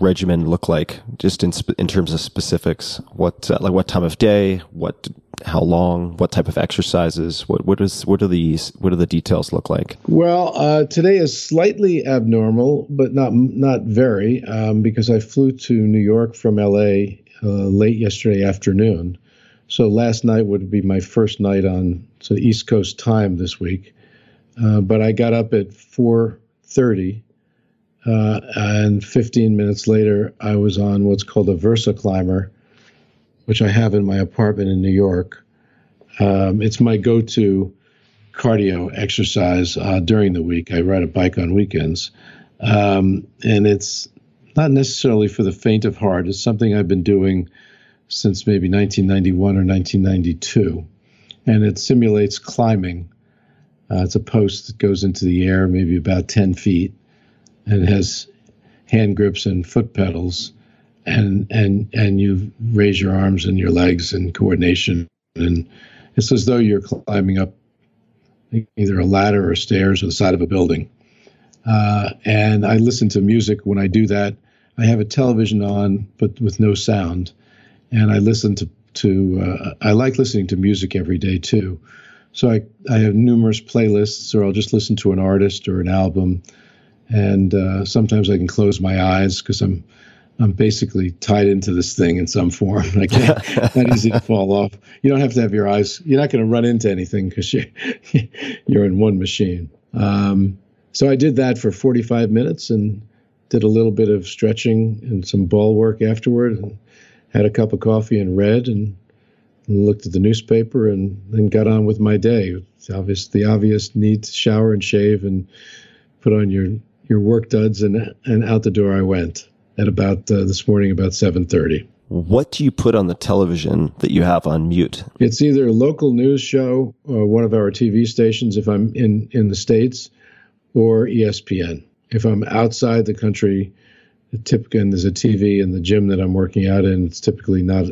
regimen look like, just in in terms of specifics? What uh, like what time of day? What how long? What type of exercises? What what is what are these? What do the details look like?
Well, uh, today is slightly abnormal, but not not very, um, because I flew to New York from LA uh, late yesterday afternoon. So last night would be my first night on so East Coast time this week. Uh, but I got up at 4:30, uh, and 15 minutes later, I was on what's called a VersaClimber, which I have in my apartment in New York. um, it's my go-to cardio exercise uh, during the week. I ride a bike on weekends, um, and it's not necessarily for the faint of heart. It's something I've been doing since maybe 1991 or 1992, and it simulates climbing. Uh, it's a post that goes into the air, maybe about 10 feet, and has hand grips and foot pedals, and and and you raise your arms and your legs in coordination, and it's as though you're climbing up either a ladder or stairs or the side of a building. Uh, and I listen to music when I do that. I have a television on, but with no sound, and I listen to to. Uh, I like listening to music every day too. So I I have numerous playlists, or I'll just listen to an artist or an album, and uh, sometimes I can close my eyes because I'm I'm basically tied into this thing in some form. I can't not easy to fall off. You don't have to have your eyes. You're not going to run into anything because you you're in one machine. Um, so I did that for 45 minutes and did a little bit of stretching and some ball work afterward. And had a cup of coffee and read and, looked at the newspaper and then got on with my day. It's obvious the obvious need to shower and shave and put on your your work duds and and out the door I went at about uh, this morning about 7:30.
What do you put on the television that you have on mute?
It's either a local news show or one of our TV stations if I'm in in the states or ESPN. If I'm outside the country, typically and there's a TV in the gym that I'm working out in, it's typically not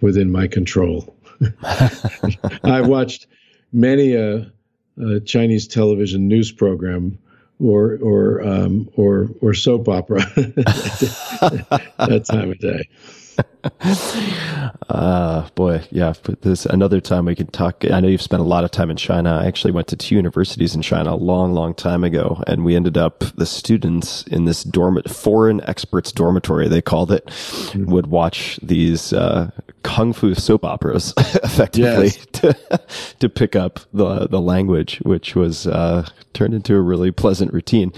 within my control. I've watched many a, a, Chinese television news program or or um, or or soap opera that time of day.
uh, boy, yeah. But this another time we can talk. I know you've spent a lot of time in China. I actually went to two universities in China a long, long time ago, and we ended up the students in this dorm, foreign experts dormitory, they called it, mm-hmm. would watch these uh, kung fu soap operas effectively yes. to, to pick up the the language, which was uh, turned into a really pleasant routine.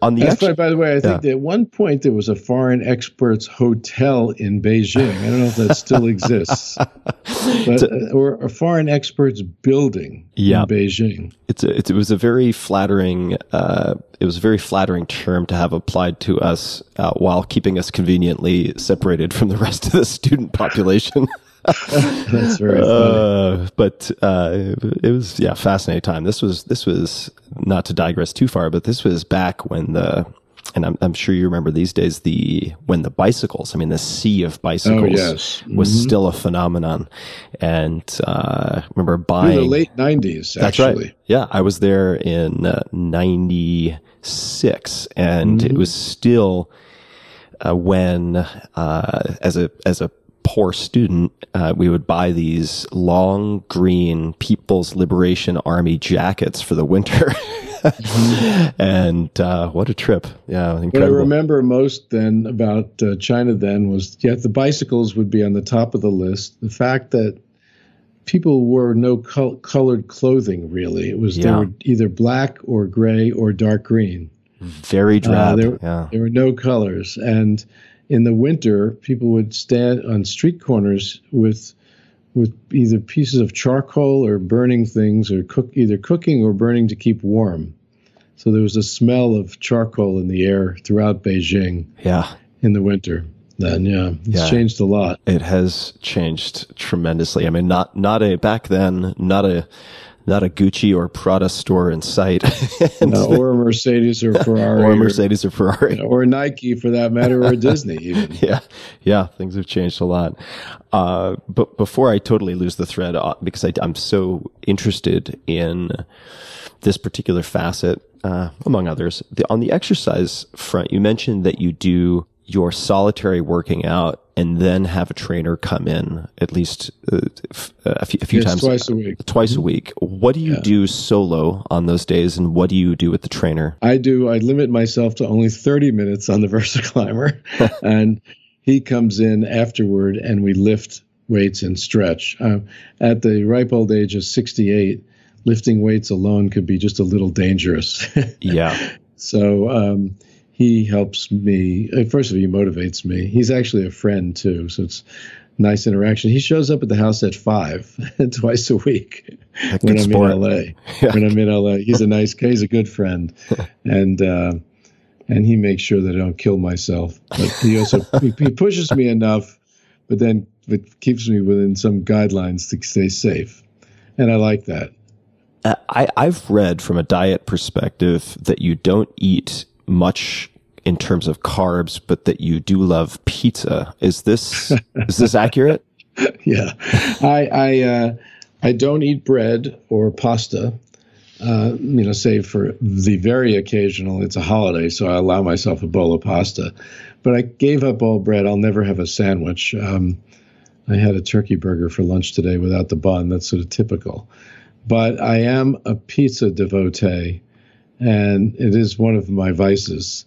On the actual, by the way, I think yeah. at one point there was a foreign experts hotel in Beijing. I don't know if that still exists, but, uh, or a foreign experts building yeah. in Beijing.
It's a, it was a very flattering. Uh, it was a very flattering term to have applied to us uh, while keeping us conveniently separated from the rest of the student population.
That's very funny.
Uh, but uh, it was yeah, fascinating time. This was this was not to digress too far, but this was back when the and I'm, I'm, sure you remember these days the when the bicycles i mean the sea of bicycles oh,
yes. mm-hmm.
was still a phenomenon and uh remember buying in
the late 90s
that's
actually.
right yeah i was there in uh, 96 and mm-hmm. it was still uh, when uh, as a as a poor student, uh, we would buy these long green People's Liberation Army jackets for the winter. and uh, what a trip! Yeah, incredible.
What I remember most then about uh, China then was yeah, the bicycles would be on the top of the list. The fact that people wore no col- colored clothing really. It was yeah. they were either black or gray or dark green.
Very uh, drab.
there,
yeah.
there were no colors and in the winter, people would stand on street corners with with either pieces of charcoal or burning things, or cook either cooking or burning to keep warm. So there was a smell of charcoal in the air throughout Beijing.
Yeah.
In the winter. Then yeah, it's yeah. changed a lot.
It has changed tremendously. I mean, not not a back then, not a not a Gucci or Prada store in sight.
no, or a Mercedes or Ferrari.
or a Mercedes or, or Ferrari.
Or Nike for that matter, or Disney even.
yeah. Yeah. Things have changed a lot. Uh, but before I totally lose the thread, uh, because I, I'm so interested in this particular facet, uh, among others, the, on the exercise front, you mentioned that you do your solitary working out and then have a trainer come in at least uh, a few, a few
yes,
times
twice a week.
twice a week. What do you yeah. do solo on those days and what do you do with the trainer?
I do i limit myself to only 30 minutes on the VersaClimber, and he comes in afterward and we lift weights and stretch. Uh, at the ripe old age of 68 lifting weights alone could be just a little dangerous
yeah
so um, he helps me. Uh, first of all, he motivates me. He's actually a friend too, so it's nice interaction. He shows up at the house at five twice a week when I'm
sport.
in LA. When I'm in LA, he's a nice guy. He's a good friend, and uh, and he makes sure that I don't kill myself. But he also he, he pushes me enough, but then it keeps me within some guidelines to stay safe, and I like that.
I, I've read from a diet perspective that you don't eat much in terms of carbs, but that you do love pizza. Is this is this accurate?
yeah, I I uh, I don't eat bread or pasta. Uh, you know, save for the very occasional. It's a holiday, so I allow myself a bowl of pasta. But I gave up all bread. I'll never have a sandwich. Um, I had a turkey burger for lunch today without the bun. That's sort of typical. But I am a pizza devotee, and it is one of my vices.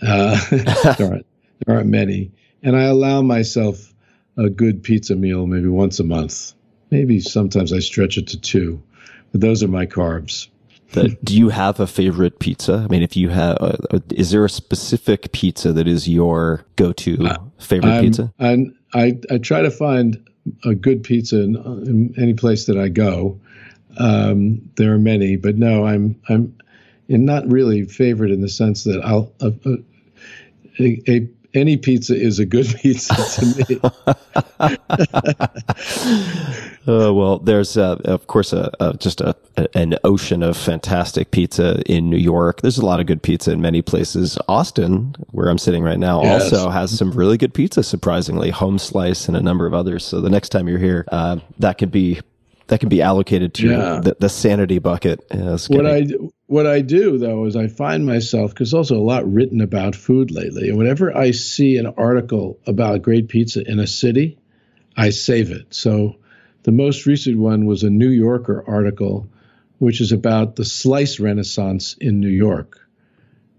Uh, there, aren't, there aren't many, and I allow myself a good pizza meal maybe once a month. Maybe sometimes I stretch it to two, but those are my carbs.
Do you have a favorite pizza? I mean, if you have, uh, is there a specific pizza that is your go-to favorite
I'm-
pizza?
And I, I try to find a good pizza in, in any place that I go. Um, there are many, but no, I'm I'm not really favored in the sense that I'll uh, uh, a, a any pizza is a good pizza to me.
Uh, well, there's uh, of course a, a just a, a- an ocean of fantastic pizza in New York. There's a lot of good pizza in many places. Austin, where I'm sitting right now,
Yes.
also has some really good pizza. Surprisingly, Home Slice and a number of others. So the next time you're here, uh, that could be that can be allocated to
Yeah.
the, the sanity bucket. Uh,
what I what I do though is I find myself because also a lot written about food lately, and whenever I see an article about great pizza in a city, I save it. So the most recent one was a New Yorker article, which is about the slice renaissance in New York,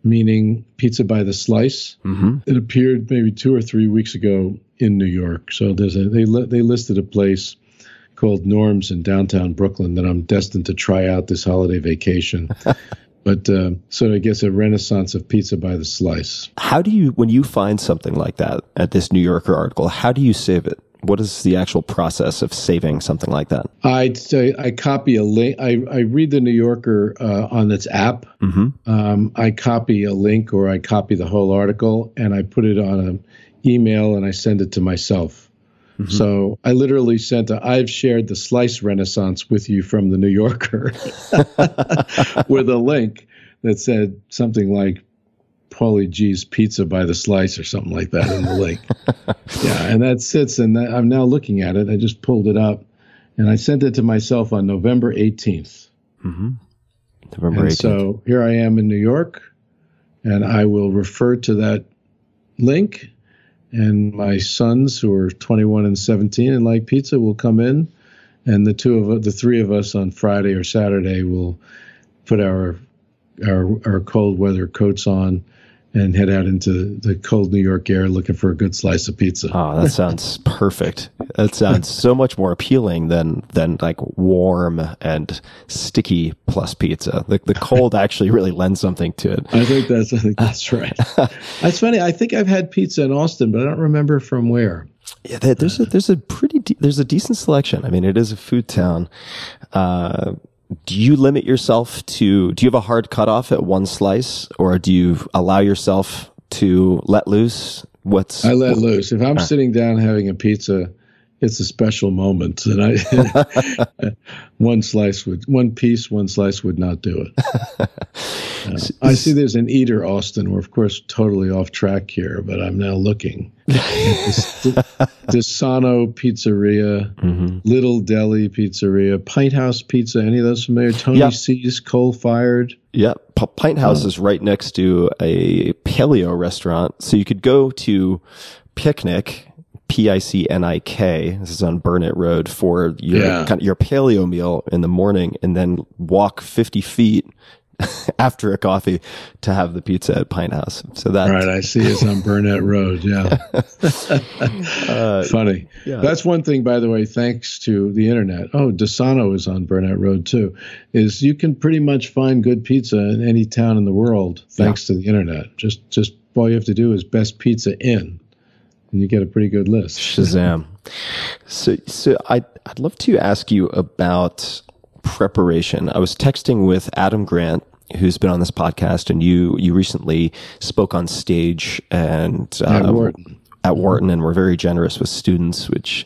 meaning pizza by the slice.
Mhm.
It appeared maybe two or three weeks ago in New York. So there's a they li- they listed a place called Norms in downtown Brooklyn that I'm destined to try out this holiday vacation. but uh, so I guess a renaissance of pizza by the slice.
How do you, when you find something like that at this New Yorker article, how do you save it? What is the actual process of saving something like that?
I'd say I copy a link. I, I read the New Yorker uh, on its app.
Mm-hmm.
Um, I copy a link or I copy the whole article and I put it on an email and I send it to myself. Mm-hmm. So I literally sent a, I've shared the slice renaissance with you from the New Yorker with a link that said something like Paulie Gee's Pizza by the Slice or something like that in the link. yeah, and that sits and that, I'm now looking at it. I just pulled it up and I sent it to myself on November 18th. Mm-hmm.
November
And
18th.
so here I am in New York, and I will refer to that link. And my sons, who are 21 and 17 and like pizza, will come in, and the two of the three of us on Friday or Saturday will put our our our cold weather coats on and head out into the cold New York air looking for a good slice of pizza.
Oh, that sounds perfect. That sounds so much more appealing than than like warm and sticky plus pizza. The the cold actually really lends something to it.
I think that's I think that's right. that's funny. I think I've had pizza in Austin, but I don't remember from where.
Yeah, there's a there's a pretty de- there's a decent selection. I mean, it is a food town. Uh, do you limit yourself to? Do you have a hard cutoff at one slice, or do you allow yourself to let loose? What's
I let loose. If I'm sitting down having a pizza, it's a special moment, and I one slice would one piece, one slice would not do it. Uh, I see there's an eater Austin. We're of course totally off track here, but I'm now looking. Desano Pizzeria, Little Deli Pizzeria, Pint House Pizza. Any of those familiar? Tony
Yeah.
C's Coal Fired.
Yeah, P- Pint House is right next to a paleo restaurant, so you could go to Picnik, P I C N I K. This is on Burnett Road for your
Yeah.
kind of your paleo meal in the morning, and then walk fifty feet after a coffee to have the pizza at Pint House. So that
Right, I see it's on Burnett Road. Yeah. Uh, Funny.
yeah.
That's one thing, by the way, thanks to the internet. Oh, Desano is on Burnett Road too. Is you can pretty much find good pizza in any town in the world thanks to the internet. Just just all you have to do is best pizza in. And you get a pretty good list.
Shazam. So, so I'd, I'd love to ask you about preparation. I was texting with Adam Grant, who's been on this podcast, and you you recently spoke on stage and uh,
At Wharton.
at Wharton, and were very generous with students, which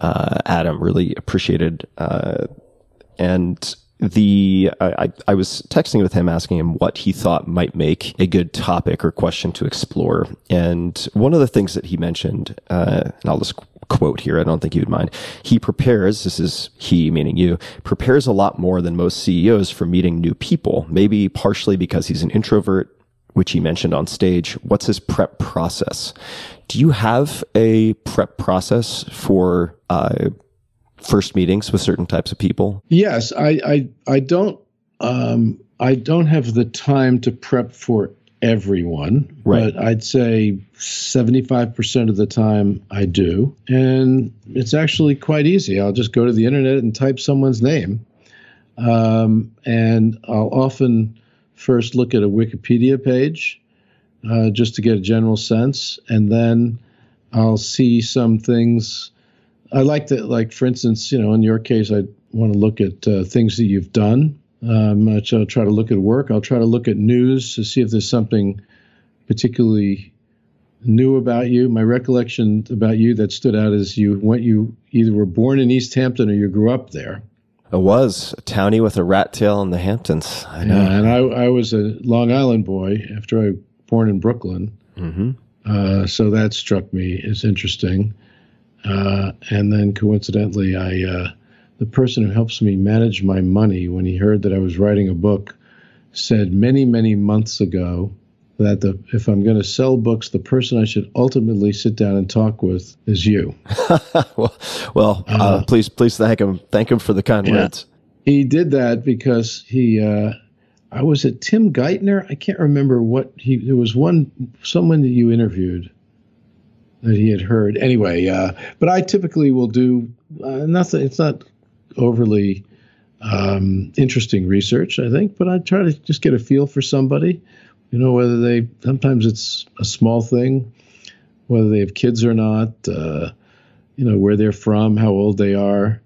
uh, Adam really appreciated. Uh, and the I, I was texting with him asking him what he thought might make a good topic or question to explore. And one of the things that he mentioned uh, and i'll just quote here i don't think you would mind. He prepares this is he meaning you prepares a lot more than most ceos for meeting new people maybe partially because he's an introvert which he mentioned on stage. What's his prep process? Do you have a prep process for uh, first meetings with certain types of people?
Yes, I I, I don't um, I don't have the time to prep for everyone,
Right.
but I'd say 75% of the time I do. And it's actually quite easy. I'll just go to the internet and type someone's name. Um, and I'll often first look at a Wikipedia page uh, just to get a general sense. And then I'll see some things. I like to, like, for instance, you know, in your case, I want to look at uh, things that you've done. Um, I'll try to look at work. I'll try to look at news to see if there's something particularly new about you. My recollection about you that stood out is you went you either were born in East Hampton or you grew up there.
I was a townie with a rat tail in the Hamptons. I know.
Yeah, and I, I was a Long Island boy after I was born in Brooklyn.
hmm
Uh, so that struck me as interesting. Uh, and then coincidentally, I uh, the person who helps me manage my money when he heard that I was writing a book said many many months ago that the if I'm going to sell books, the person I should ultimately sit down and talk with is you.
well, well uh, please, please thank him. Thank him for the kind
Yeah.
words.
He did that because he. Uh, I was at Tim Geithner. I can't remember what he. There was one someone that you interviewed that he had heard. Anyway, uh, but I typically will do uh, nothing. It's not overly um, interesting research, I think, but I try to just get a feel for somebody. You know, whether they sometimes it's a small thing, whether they have kids or not. Uh, you know, where they're from, how old they are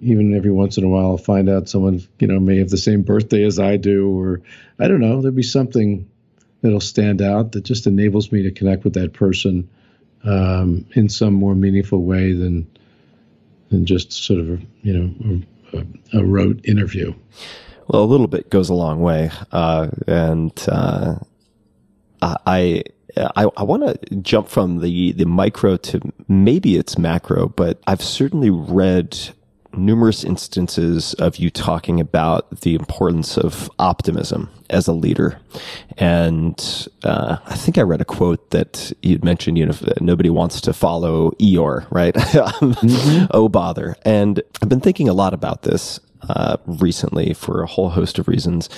even every once in a while I'll find out someone, you know, may have the same birthday as I do, or I don't know, there'll be something that'll stand out that just enables me to connect with that person um, in some more meaningful way than than just sort of you know a, a rote interview.
Well, a little bit goes a long way, uh, and uh, I I, I want to jump from the the micro to maybe it's macro, but I've certainly read numerous instances of you talking about the importance of optimism as a leader. And uh, I think I read a quote that you'd mentioned, you know, nobody wants to follow Eeyore, right? oh, bother. And I've been thinking a lot about this uh, recently for a whole host of reasons.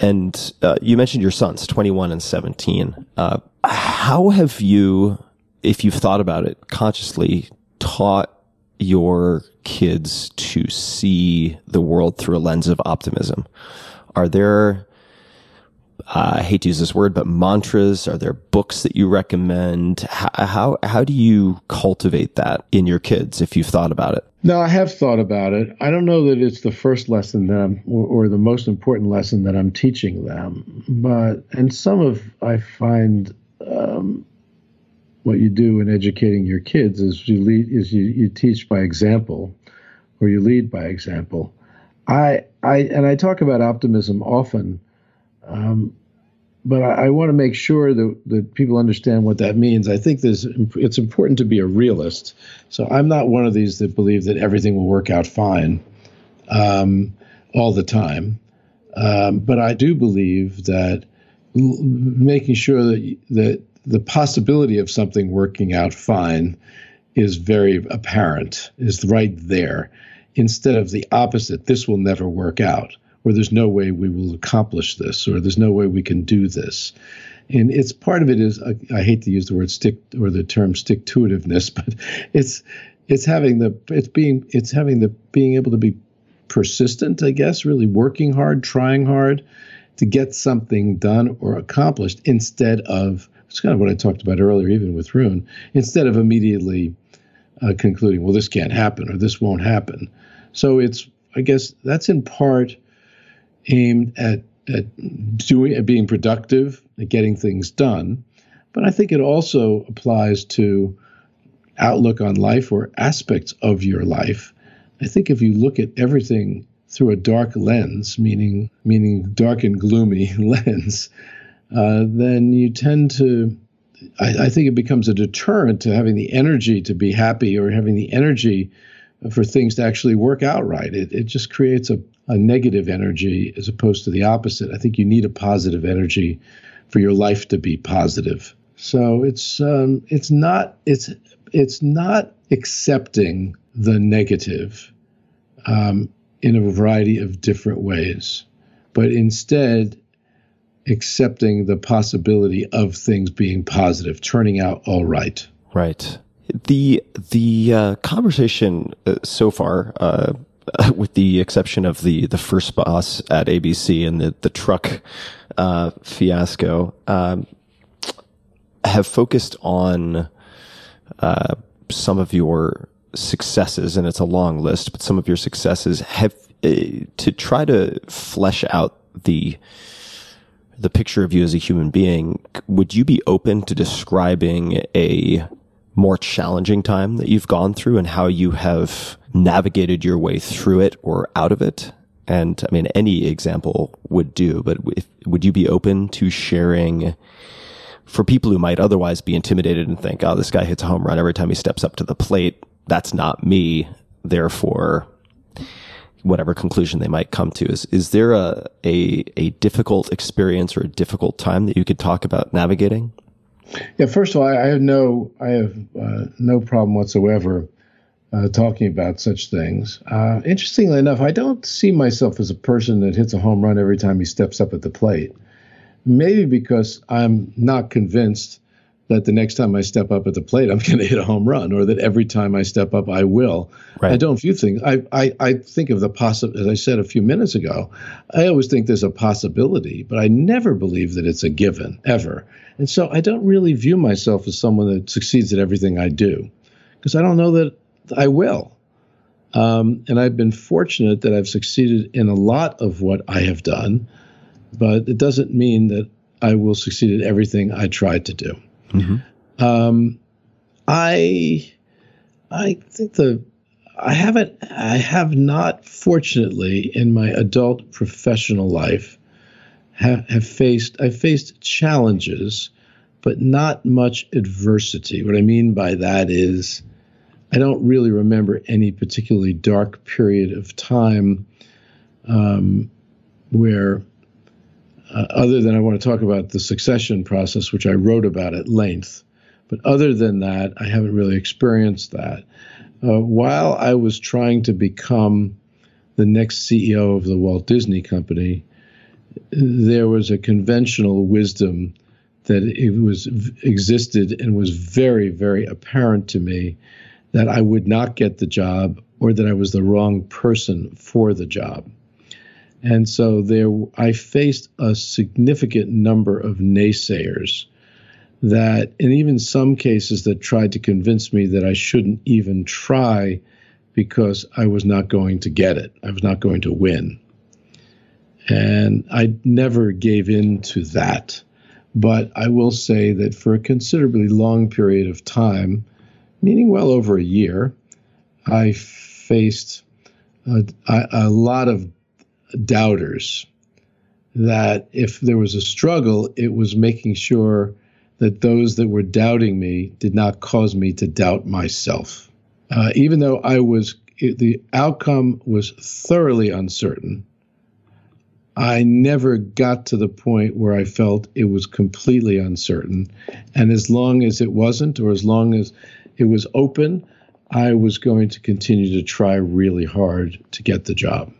And uh, you mentioned your sons, 21 and 17. Uh, how have you, if you've thought about it consciously, taught your kids to see the world through a lens of optimism? Are there, uh, I hate to use this word, but mantras? Are there books that you recommend? How, how, how do you cultivate that in your kids if you've thought about it?
No, I have thought about it. I don't know that it's the first lesson that I'm, or, or the most important lesson that I'm teaching them, but and some of I find um, what you do in educating your kids is you lead is you, you teach by example, or you lead by example. I I and I talk about optimism often, um, but I, I want to make sure that, that people understand what that means. I think there's it's important to be a realist. So I'm not one of these that believe that everything will work out fine um, all the time. Um, but I do believe that l- making sure that that the possibility of something working out fine is very apparent, is right there, instead of the opposite. This will never work out, or there's no way we will accomplish this, or there's no way we can do this. And it's part of it is I, I hate to use the word stick or the term stick to itiveness, but it's it's having the it's being it's having the being able to be persistent, I guess, really working hard, trying hard to get something done or accomplished instead of It's kind of what I talked about earlier, even with Roone, instead of immediately uh, concluding, well, this can't happen or this won't happen. So it's, I guess, that's in part aimed at at doing at being productive, at getting things done. But I think it also applies to outlook on life or aspects of your life. I think if you look at everything through a dark lens, meaning meaning dark and gloomy lens, uh, then you tend to. I, I think it becomes a deterrent to having the energy to be happy or having the energy for things to actually work out right. It, it just creates a, a negative energy as opposed to the opposite. I think you need a positive energy for your life to be positive. So it's um, it's not it's it's not accepting the negative um, in a variety of different ways, but instead accepting the possibility of things being positive, turning out all right.
Right. The the uh, conversation uh, so far, uh, with the exception of the the first boss at ABC and the the truck uh, fiasco, um, have focused on uh, some of your successes, and it's a long list, but some of your successes have uh, to try to flesh out the the picture of you as a human being. Would you be open to describing a more challenging time that you've gone through and how you have navigated your way through it or out of it? And I mean, any example would do, but if, would you be open to sharing for people who might otherwise be intimidated and think, oh, this guy hits a home run every time he steps up to the plate. That's not me. Therefore, whatever conclusion they might come to is, is there a, a, a difficult experience or a difficult time that you could talk about navigating?
Yeah, first of all, I have no, I have uh, no problem whatsoever uh, talking about such things. Uh, interestingly enough, I don't see myself as a person that hits a home run every time he steps up at the plate. Maybe because I'm not convinced that the next time I step up at the plate, I'm going to hit a home run, or that every time I step up, I will. Right. I don't view things. I, I, I think of the possible, as I said a few minutes ago, I always think there's a possibility, but I never believe that it's a given, ever. And so I don't really view myself as someone that succeeds at everything I do because I don't know that I will. Um, and I've been fortunate that I've succeeded in a lot of what I have done, but it doesn't mean that I will succeed at everything I try to do. Mm-hmm. Um, I I think the I haven't I have not fortunately in my adult professional life have, have faced I've faced challenges, but not much adversity. What I mean by that is I don't really remember any particularly dark period of time um, where, uh, other than I want to talk about the succession process, which I wrote about at length, but other than that, I haven't really experienced that. Uh, while I was trying to become the next CEO of the Walt Disney Company, there was a conventional wisdom that it was existed and was very, very apparent to me that I would not get the job or that I was the wrong person for the job. And so there, I faced a significant number of naysayers that, and even some cases that tried to convince me that I shouldn't even try because I was not going to get it. I was not going to win. And I never gave in to that. But I will say that for a considerably long period of time, meaning well over a year, I faced a, a, lot of doubters that if there was a struggle, it was making sure that those that were doubting me did not cause me to doubt myself. Uh, even though I was, the outcome was thoroughly uncertain, I never got to the point where I felt it was completely uncertain. And as long as it wasn't, or as long as it was open, I was going to continue to try really hard to get the job.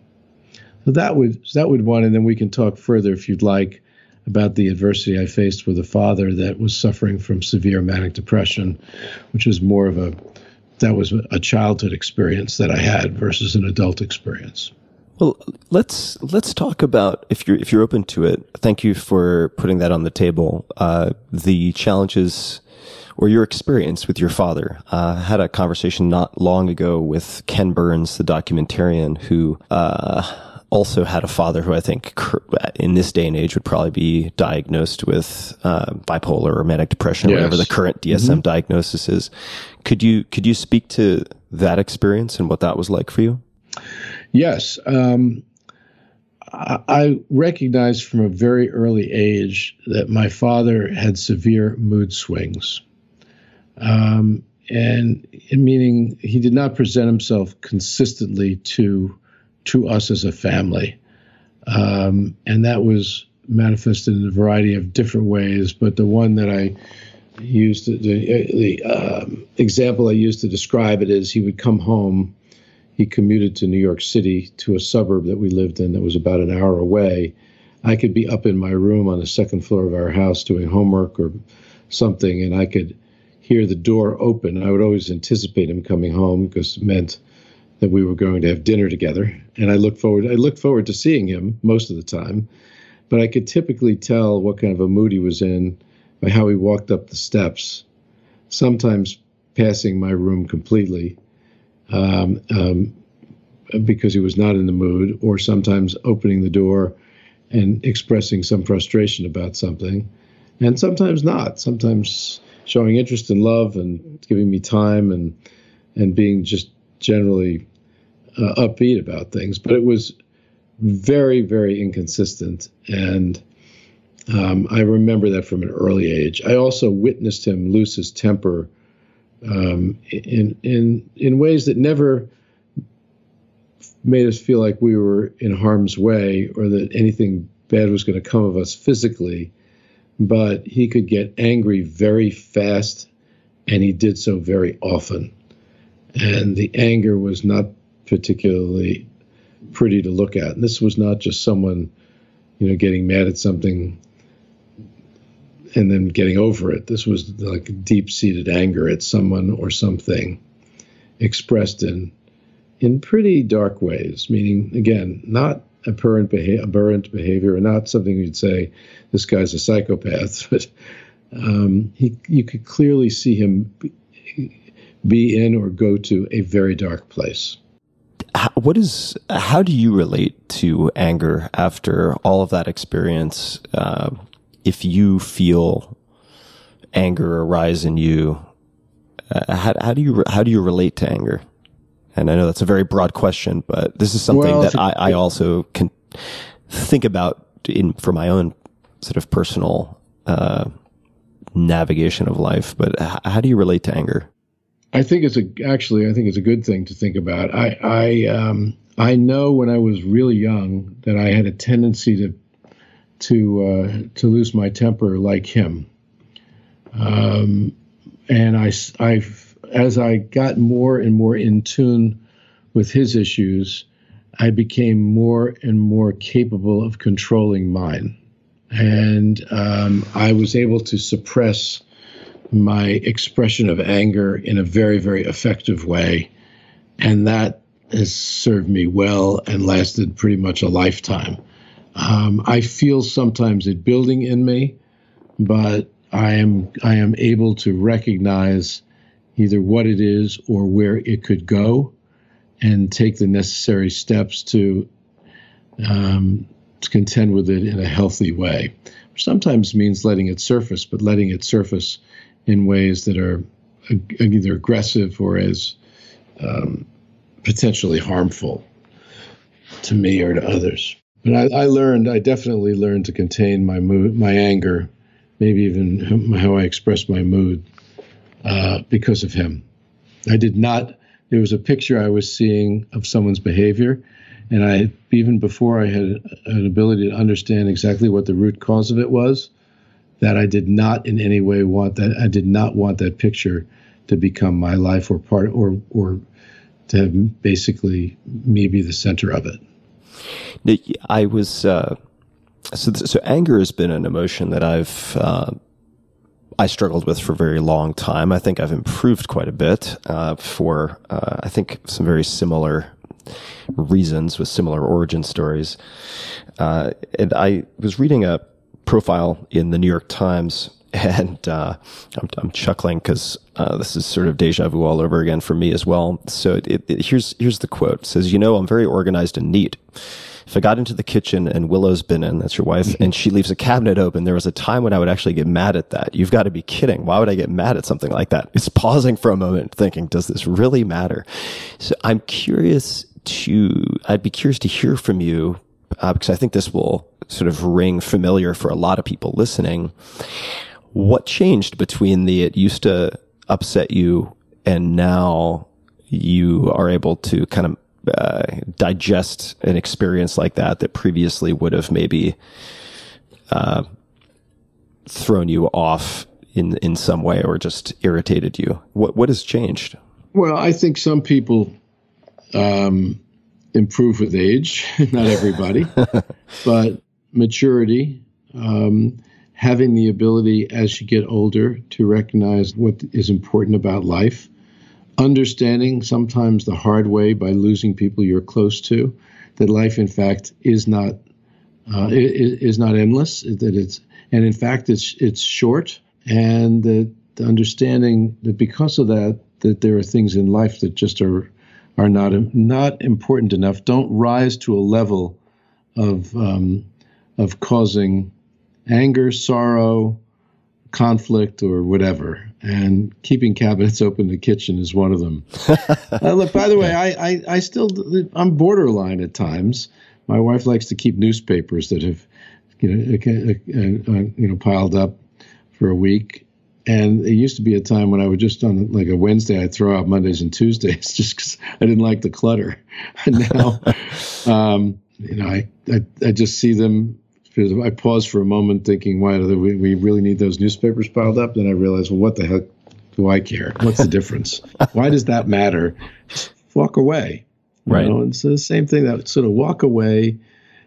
So that would that would one, and then we can talk further if you'd like about the adversity I faced with a father that was suffering from severe manic depression, which was more of a that was a childhood experience that I had versus an adult experience.
Well, let's let's talk about if you're if you're open to it. Thank you for putting that on the table. Uh, the challenges or your experience with your father. Uh, I had a conversation not long ago with Ken Burns, the documentarian, who uh, also had a father who I think in this day and age would probably be diagnosed with uh, bipolar or manic depression, yes. whatever the current DSM mm-hmm. diagnosis is. Could you could you speak to that experience and what that was like for you?
Yes. Um, I recognized from a very early age that my father had severe mood swings. Um, and meaning he did not present himself consistently to to us as a family. Um, and that was manifested in a variety of different ways. But the one that I used, the, the um, example I used to describe it is he would come home he commuted to New York City to a suburb that we lived in that was about an hour away. I could be up in my room on the second floor of our house doing homework or something, and I could hear the door open. I would always anticipate him coming home because it meant that we were going to have dinner together. And I looked forward. I looked forward to seeing him most of the time, but I could typically tell what kind of a mood he was in by how he walked up the steps. Sometimes passing my room completely, um, um, because he was not in the mood, or sometimes opening the door and expressing some frustration about something, and sometimes not. Sometimes showing interest and love and giving me time and and being just generally uh, upbeat about things. But it was very, very inconsistent, and um, I remember that from an early age. I also witnessed him lose his temper um, in in in ways that never made us feel like we were in harm's way or that anything bad was going to come of us physically. But he could get angry very fast, and he did so very often. And the anger was not particularly pretty to look at. And this was not just someone, you know, getting mad at something and then getting over it. This was like deep seated anger at someone or something expressed in in pretty dark ways, meaning again, not aberrant, beha- aberrant behavior, or not something you'd say this guy's a psychopath, but um, he, you could clearly see him be in or go to a very dark place.
What is? How do you relate to anger after all of that experience? Uh, if you feel anger arise in you, uh, how, how, do you how do you relate to anger? And I know that's a very broad question, but this is something well, that I, I, also can think about in for my own sort of personal uh, navigation of life. But how do you relate to anger?
I think it's a actually I think it's a good thing to think about. I I um, I know when I was really young that I had a tendency to to uh, to lose my temper like him. Um, and I, I, as I got more and more in tune with his issues, I became more and more capable of controlling mine. And um, I was able to suppress my expression of anger in a very, very effective way. And that has served me well and lasted pretty much a lifetime. Um, I feel sometimes it building in me, but I am I am able to recognize either what it is or where it could go, and take the necessary steps to, um, to contend with it in a healthy way. Which sometimes means letting it surface, but letting it surface in ways that are either aggressive or as um, potentially harmful to me or to others. But I, I, learned, I definitely learned to contain my mood, my anger, maybe even how I express my mood uh, because of him. I did not. There was a picture I was seeing of someone's behavior, and I even before I had an ability to understand exactly what the root cause of it was, that I did not in any way want that. I did not want that picture to become my life or part or or to basically me be the center of it.
I was uh, so so anger has been an emotion that I've uh, I struggled with for a very long time. I think I've improved quite a bit uh, for uh, I think some very similar reasons with similar origin stories. Uh, and I was reading a profile in the New York Times and uh, I'm, I'm, chuckling because uh, this is sort of deja vu all over again for me as well. So it, it, here's here's the quote: it "says You know, I'm very organized and neat. If I got into the kitchen and Willow's been in, that's your wife, mm-hmm. and she leaves a cabinet open, there was a time when I would actually get mad at that. You've got to be kidding. Why would I get mad at something like that? It's pausing for a moment, thinking, does this really matter? So I'm curious to. I'd be curious to hear from you uh, because I think this will sort of ring familiar for a lot of people listening what changed between the it used to upset you and now you are able to kind of uh, digest an experience like that that previously would have maybe uh, thrown you off in in some way or just irritated you? What what has changed?
Well, I think some people um, improve with age. Not everybody, but maturity. Um, having the ability as you get older to recognize what is important about life, understanding sometimes the hard way by losing people you're close to, that life in fact is not uh, is, not endless, that it's and in fact it's it's short, and that understanding that because of that that there are things in life that just are are not not important enough, don't rise to a level of um, of causing anger, sorrow, conflict, or whatever. And keeping cabinets open in the kitchen is one of them. uh, look, by the way, I, I, I still, I'm borderline at times. My wife likes to keep newspapers that have, you know, uh, uh, you know, piled up for a week. And it used to be a time when I would just on like a Wednesday, I'd throw out Mondays and Tuesdays just because I didn't like the clutter. And now, um, you know, I, I, I just see them I pause for a moment thinking, why do we, we really need those newspapers piled up? Then I realize, well, what the heck do I care? What's the difference? why does that matter? Just walk away.
Right.
Know? And so the same thing that sort of walk away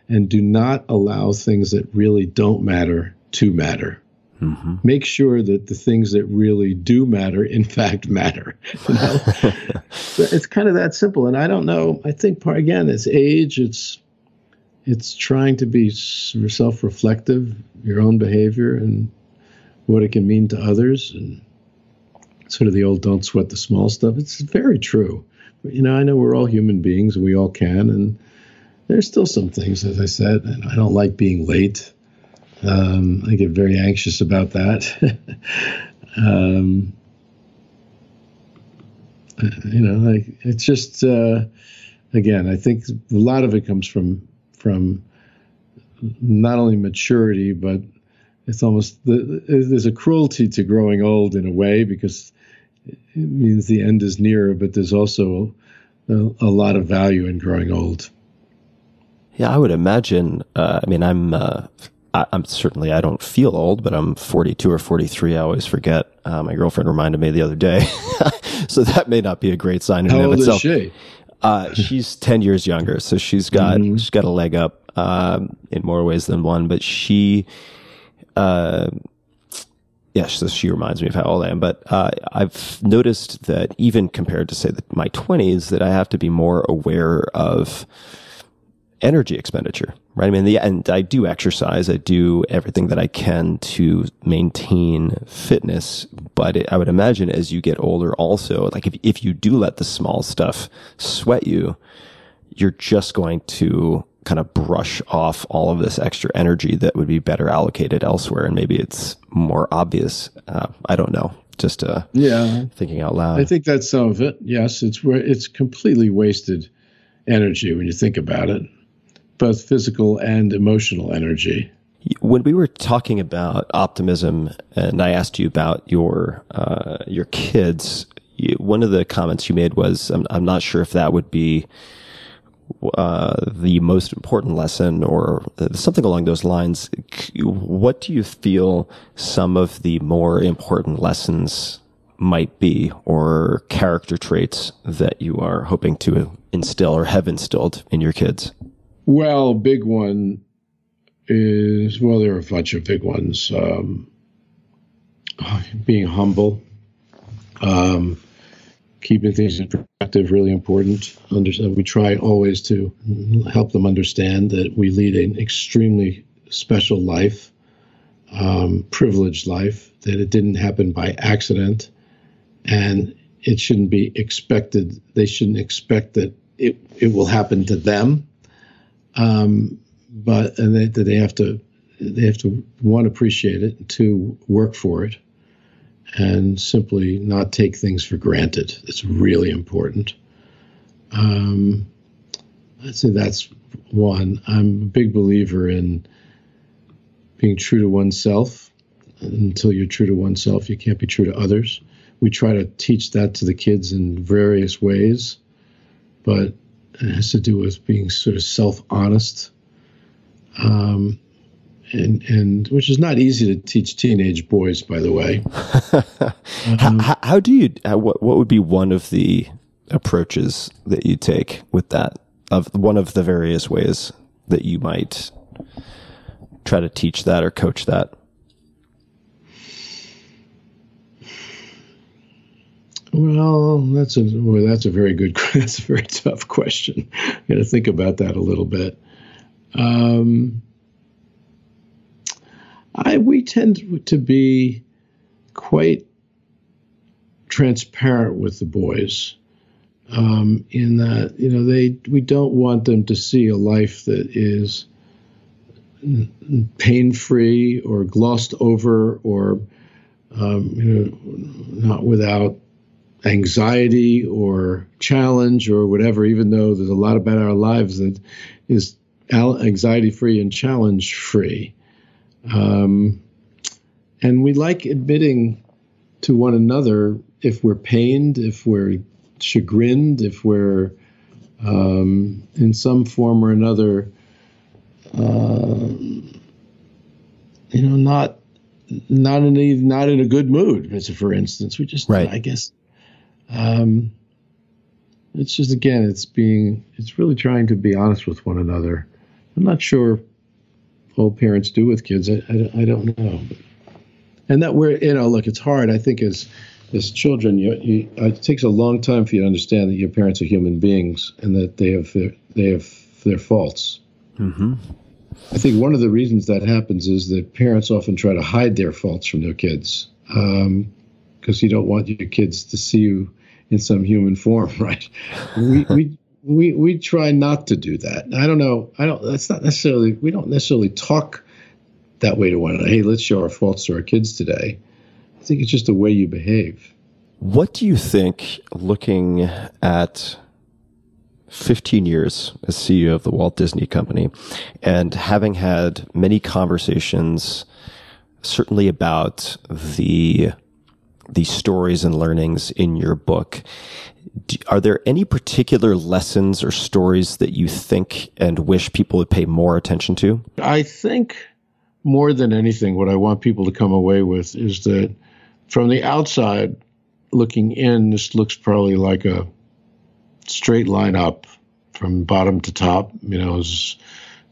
and do not allow things that really don't matter to matter. Mm-hmm. Make sure that the things that really do matter, in fact, matter. You know? it's kind of that simple. And I don't know. I think part again, it's age. It's it's trying to be self-reflective, your own behavior and what it can mean to others, and sort of the old "don't sweat the small stuff." It's very true. But, you know, I know we're all human beings, and we all can, and there's still some things, as I said, and I don't like being late. Um, I get very anxious about that. um, you know, like it's just uh, again, I think a lot of it comes from from not only maturity, but it's almost there's a cruelty to growing old in a way because it means the end is near, but there's also a, a lot of value in growing old.
Yeah, I would imagine. Uh, I mean, I'm uh, I, am certainly I don't feel old, but I'm 42 or 43. I always forget. Uh, my girlfriend reminded me the other day, so that may not be a great sign in
How
and
of
itself.
Is she?
Uh, she's 10 years younger, so she's got, mm-hmm. she's got a leg up, um, in more ways than one, but she, uh, yeah, so she reminds me of how old I am. But uh, I've noticed that even compared to say my twenties, that I have to be more aware of energy expenditure, right? I mean, the, and I do exercise. I do everything that I can to maintain fitness. But it, I would imagine as you get older, also, like if, if you do let the small stuff sweat you, you're just going to kind of brush off all of this extra energy that would be better allocated elsewhere. And maybe it's more obvious. Uh, I don't know. Just uh,
yeah,
thinking out loud.
I think that's some of it. Yes, it's it's completely wasted energy when you think about it both physical and emotional energy.
When we were talking about optimism, and I asked you about your uh, your kids, one of the comments you made was, "I'm, I'm not sure if that would be uh, the most important lesson, or something along those lines." What do you feel some of the more important lessons might be, or character traits that you are hoping to instill or have instilled in your kids?
Well, big one is well, there are a bunch of big ones. Um, being humble, um, keeping things in perspective really important. Under, we try always to help them understand that we lead an extremely special life, um, privileged life, that it didn't happen by accident, and it shouldn't be expected. They shouldn't expect that it it will happen to them. Um, but and they, they have to they have to one appreciate it, and two work for it, and simply not take things for granted. It's really important. Um, I'd say that's one. I'm a big believer in being true to oneself. Until you're true to oneself, you can't be true to others. We try to teach that to the kids in various ways, but it has to do with being sort of self honest. Um, and and which is not easy to teach teenage boys, by the way.
um, how, how, do you? How, what what would be one of the approaches that you take with that? Of one of the various ways that you might try to teach that or coach that.
Well, that's a that's a very good that's a very tough question. I got to think about that a little bit. Um, I we tend to be quite transparent with the boys um, in that you know they we don't want them to see a life that is pain free or glossed over or um, you know not without anxiety or challenge or whatever, even though there's a lot about our lives that is anxiety free and challenge free. Um, and we like admitting to one another if we're pained, if we're chagrined, if we're um, in some form or another, uh, you know, not not in a not in a good mood. For instance, we just, right. I guess, um, it's just again, it's being, it's really trying to be honest with one another. I'm not sure all parents do with kids. I, I, I don't know, and that we're, you know, look, it's hard. I think as as children, you, you, it takes a long time for you to understand that your parents are human beings and that they have their, they have their faults.
Mm-hmm.
I think one of the reasons that happens is that parents often try to hide their faults from their kids. Um, because you don't want your kids to see you in some human form, right? we, we, we, we try not to do that. I don't know. I don't, that's not necessarily, we don't necessarily talk that way to one another. Hey, let's show our faults to our kids today. I think it's just the way you behave.
What do you think, looking at 15 years as CEO of the Walt Disney Company and having had many conversations, certainly about the these stories and learnings in your book. Are there any particular lessons or stories that you think and wish people would pay more attention to?
I think more than anything, what I want people to come away with is that from the outside looking in, this looks probably like a straight line up from bottom to top, you know, is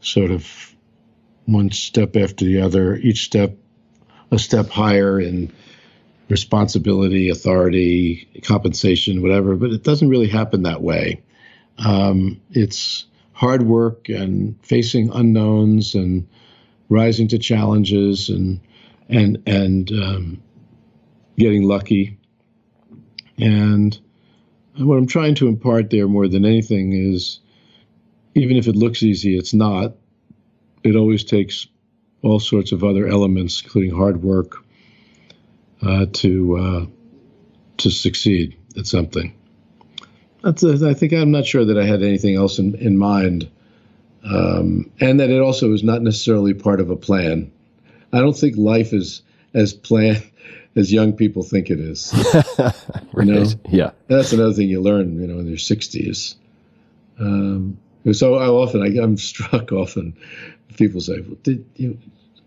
sort of one step after the other, each step a step higher in responsibility, authority, compensation, whatever, but it doesn't really happen that way. Um, it's hard work and facing unknowns and rising to challenges and and and um, getting lucky. And what I'm trying to impart there more than anything is, even if it looks easy, it's not. It always takes all sorts of other elements, including hard work, uh, to uh, to succeed at something. That's a, I think I'm not sure that I had anything else in, in mind, um, and that it also is not necessarily part of a plan. I don't think life is as planned as young people think it is.
right. You know? Yeah,
that's another thing you learn, you know, in your 60s. Um, so I often I, am struck often. People say, well, "Did you?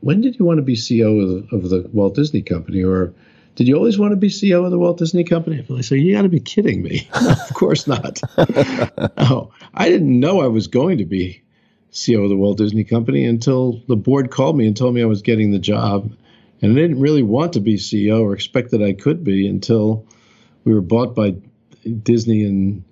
When did you want to be CEO of the, of the Walt Disney Company?" Or did you always want to be CEO of the Walt Disney Company? I say, you got to be kidding me. of course not. no, I didn't know I was going to be CEO of the Walt Disney Company until the board called me and told me I was getting the job. And I didn't really want to be CEO or expect that I could be until we were bought by Disney in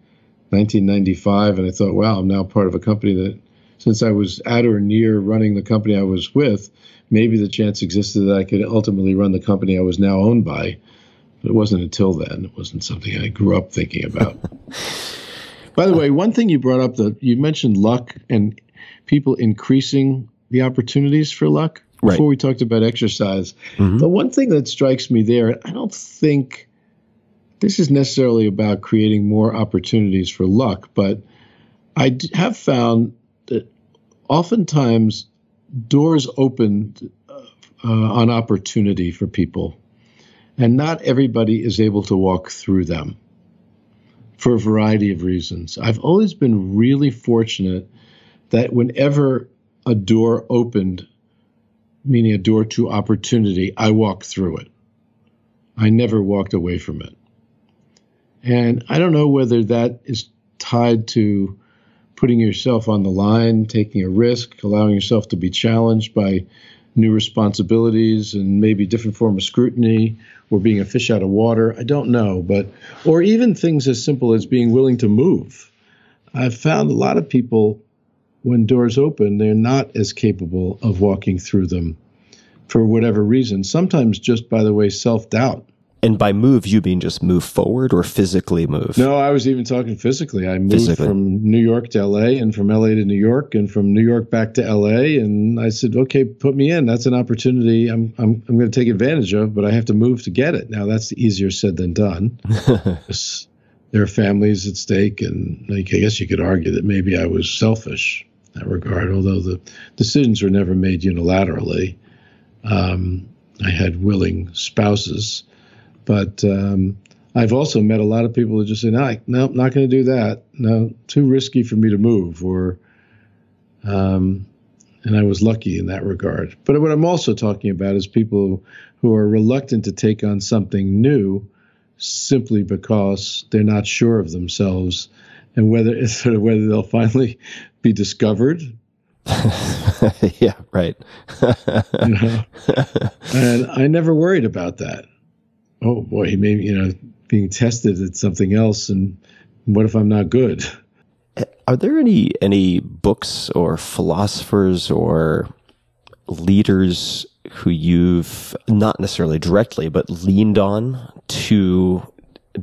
1995, and I thought, wow, I'm now part of a company that, since I was at or near running the company I was with, maybe the chance existed that I could ultimately run the company I was now owned by. But it wasn't until then. It wasn't something I grew up thinking about. by the way, one thing you brought up that you mentioned luck and people increasing the opportunities for luck
Right.
before we talked about exercise. Mm-hmm. The one thing that strikes me there, I don't think this is necessarily about creating more opportunities for luck, but I have found that oftentimes doors opened uh, on opportunity for people, and not everybody is able to walk through them for a variety of reasons. I've always been really fortunate that whenever a door opened, meaning a door to opportunity, I walked through it. I never walked away from it. And I don't know whether that is tied to putting yourself on the line, taking a risk, allowing yourself to be challenged by new responsibilities and maybe different form of scrutiny or being a fish out of water. I don't know, but or even things as simple as being willing to move. I've found a lot of people when doors open, they're not as capable of walking through them for whatever reason. Sometimes just by the way, self-doubt.
And by move, you mean just move forward or physically move?
No, I was even talking physically. I moved
Physically.
from New York to LA and from LA to New York and from New York back to LA. And I said, okay, put me in. That's an opportunity I'm, I'm, I'm going to take advantage of, but I have to move to get it. Now, that's easier said than done. there are families at stake. And like, I guess you could argue that maybe I was selfish in that regard, although the decisions were never made unilaterally. Um, I had willing spouses. But um, I've also met a lot of people who just say, "No, no, not going to do that. No, too risky for me to move." Or, um, and I was lucky in that regard. But what I'm also talking about is people who are reluctant to take on something new simply because they're not sure of themselves and whether sort of whether they'll finally be discovered.
yeah, right.
You know? and I never worried about that. Oh boy, he may, you know, being tested at something else, and what if I'm not good?
Are there any any books or philosophers or leaders who you've not necessarily directly but leaned on to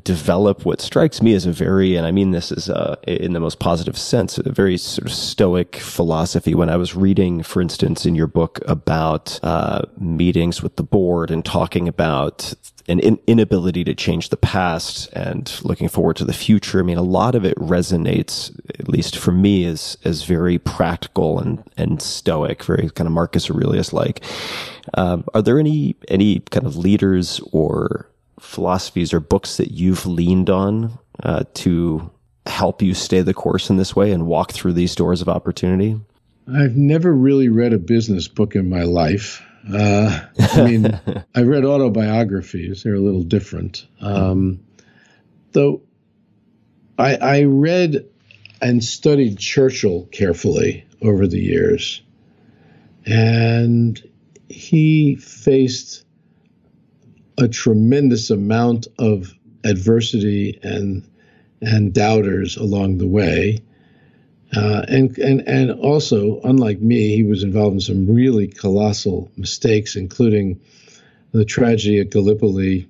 develop what strikes me as a very and I mean this is uh, in the most positive sense a very sort of stoic philosophy. When I was reading for instance in your book about uh, meetings with the board and talking about an in- inability to change the past and looking forward to the future I mean a lot of it resonates at least for me as as very practical and and stoic very kind of Marcus Aurelius like um, are there any any kind of leaders or philosophies or books that you've leaned on uh, to help you stay the course in this way and walk through these doors of opportunity?
I've never really read a business book in my life. Uh, I mean, I read autobiographies; they're a little different. Um, though, I, I read and studied Churchill carefully over the years, and he faced a tremendous amount of adversity and and doubters along the way. Uh, and and and also, unlike me, he was involved in some really colossal mistakes, including the tragedy at Gallipoli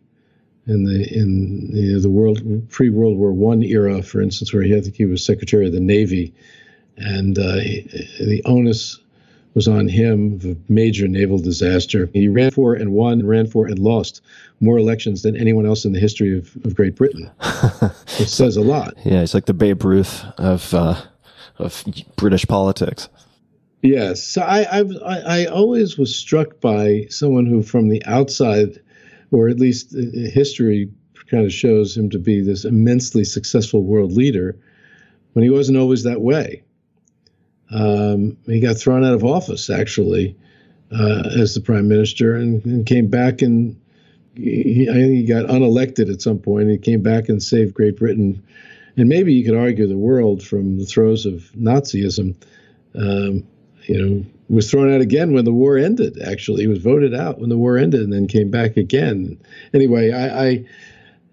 in the in the world pre World War One era, for instance, where he I think he was Secretary of the Navy, and uh, he, the onus was on him a major naval disaster. He ran for and won, ran for and lost more elections than anyone else in the history of, of Great Britain. it says a lot.
Yeah, he's like the Babe Ruth of uh, of British politics.
Yes, so I, I I I always was struck by someone who, from the outside, or at least uh, history kind of shows him to be this immensely successful world leader, when he wasn't always that way. Um, he got thrown out of office actually uh, as the prime minister, and, and came back and he, I think he got unelected at some point. He came back and saved Great Britain, and maybe you could argue the world from the throes of Nazism. Um, you know, was thrown out again when the war ended. Actually, he was voted out when the war ended, and then came back again. Anyway, I, I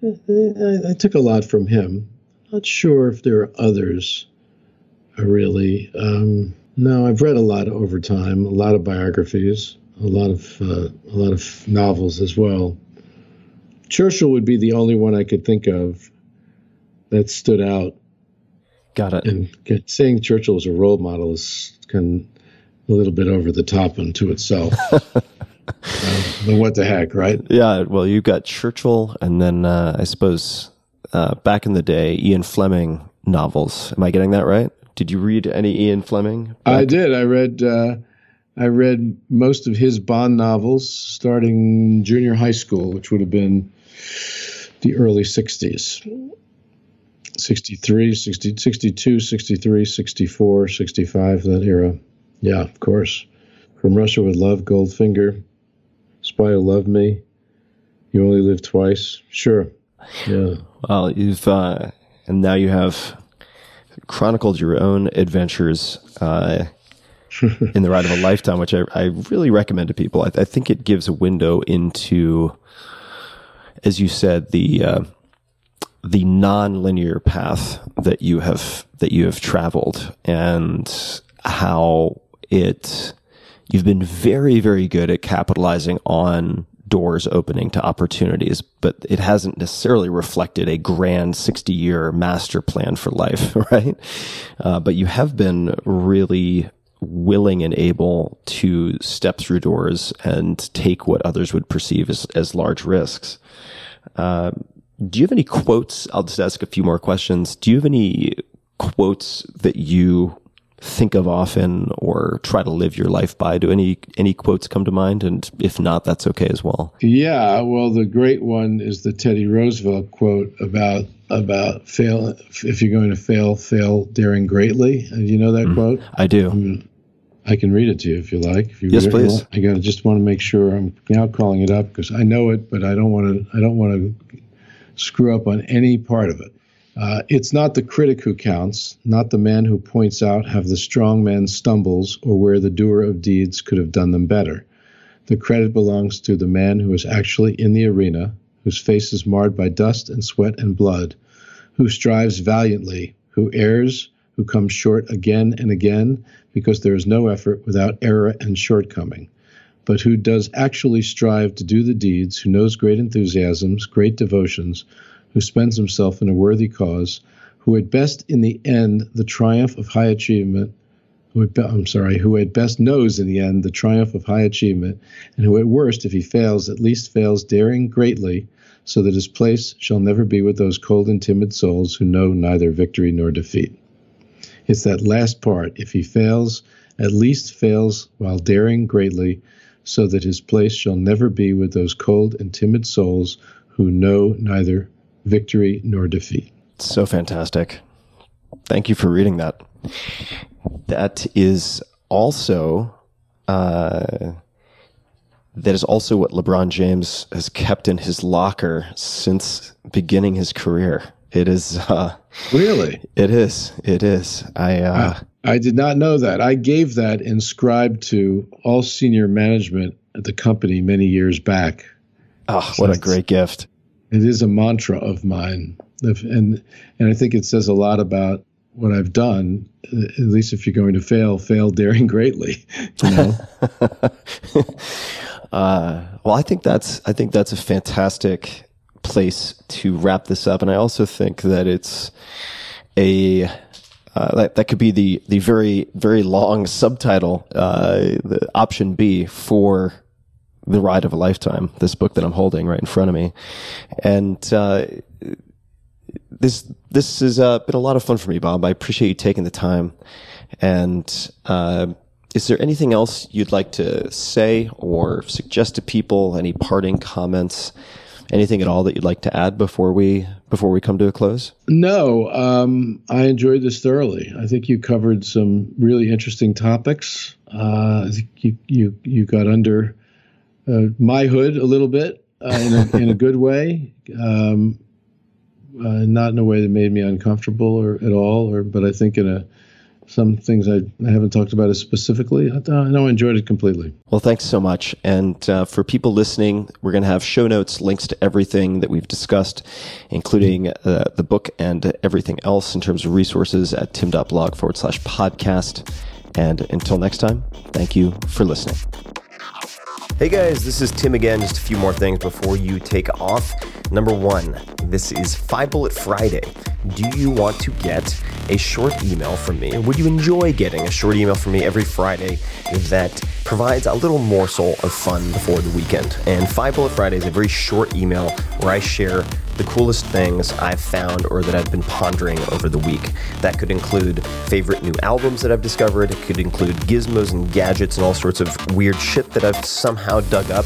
I, I took a lot from him. Not sure if there are others. Uh, Really, um, no. I've read a lot over time, a lot of biographies, a lot of uh, a lot of novels as well. Churchill would be the only one I could think of that stood out.
Got it.
And saying Churchill is a role model is kind of a little bit over the top unto itself. uh, but what the heck, right?
Yeah, well, you've got Churchill, and then uh, I suppose uh, back in the day, Ian Fleming novels. Am I getting that right? Did you read any Ian Fleming?
I did. I read. Uh, I read most of his Bond novels starting junior high school, which would have been the early 60s. 63, 60, 62, 63, 64, 65, that era. Yeah, of course. From Russia with Love, Goldfinger, Spy Who Loved Me, You Only Live Twice. Sure. Yeah.
Well, you've uh, and now you have chronicled your own adventures uh, in the ride of a lifetime, which I, I really recommend to people. I, I think it gives a window into, as you said, the uh, the non-linear path that you have that you have traveled, and how it you've been very very good at capitalizing on doors opening to opportunities, but it hasn't necessarily reflected a grand 60 year master plan for life, right? Uh, but you have been really willing and able to step through doors and take what others would perceive as, as large risks. Uh, do you have any quotes? I'll just ask a few more questions. Do you have any quotes that you think of often or try to live your life by? Do any any quotes come to mind? And if not, that's okay as well.
Yeah, well, the great one is the Teddy Roosevelt quote about about fail. If you're going to fail, fail daring greatly. And you know that mm-hmm. quote?
I do.
I can read it to you if you like. If you
Yes, please.
I got to just want to make sure I'm now calling it up because I know it, but I don't want to. I don't want to screw up on any part of it. Uh, it's not the critic who counts, not the man who points out how the strong man stumbles or where the doer of deeds could have done them better. The credit belongs to the man who is actually in the arena, whose face is marred by dust and sweat and blood, who strives valiantly, who errs, who comes short again and again, because there is no effort without error and shortcoming, but who does actually strive to do the deeds, who knows great enthusiasms, great devotions, who spends himself in a worthy cause, who at best in the end the triumph of high achievement, who at, I'm sorry, who at best knows in the end the triumph of high achievement, and who at worst, if he fails, at least fails daring greatly, so that his place shall never be with those cold and timid souls who know neither victory nor defeat. It's that last part. If he fails, at least fails while daring greatly, so that his place shall never be with those cold and timid souls who know neither victory nor defeat.
So fantastic. Thank you for reading that. That is also uh, that is also what LeBron James has kept in his locker since beginning his career. It is uh,
Really?
it is it is. I uh,
I did not know that. I gave that inscribed to all senior management at the company many years back.
oh, what a great gift.
It is a mantra of mine, and and I think it says a lot about what I've done. At least if you're going to fail, fail daring greatly. You know,
Uh, well, I think that's I think that's a fantastic place to wrap this up, and I also think that it's a uh, that, that could be the the very very long subtitle, uh, the option B for the ride of a lifetime. This book that I'm holding right in front of me, and. Uh, this this has uh, been a lot of fun for me, Bob. I appreciate you taking the time. And uh, is there anything else you'd like to say or suggest to people? Any parting comments? Anything at all that you'd like to add before we before we come to a close?
no, um, I enjoyed this thoroughly. I think you covered some really interesting topics. Uh, I think you you you got under my hood a little bit uh, in a in a good way. Um, uh, not in a way that made me uncomfortable or at all, or but I think in a some things I, I haven't talked about as specifically. I, I know I enjoyed it completely.
Well, thanks so much. And uh, for people listening, we're going to have show notes, links to everything that we've discussed, including uh, the book and everything else in terms of resources at tim.blog forward slash podcast. And until next time, thank you for listening. Hey guys, this is Tim again. Just a few more things before you take off. Number one, this is Five Bullet Friday. Do you want to get a short email from me? Would you enjoy getting a short email from me every Friday that provides a little morsel of fun before the weekend? And Five Bullet Friday is a very short email where I share the coolest things I've found or that I've been pondering over the week. That could include favorite new albums that I've discovered, it could include gizmos and gadgets and all sorts of weird shit that I've somehow dug up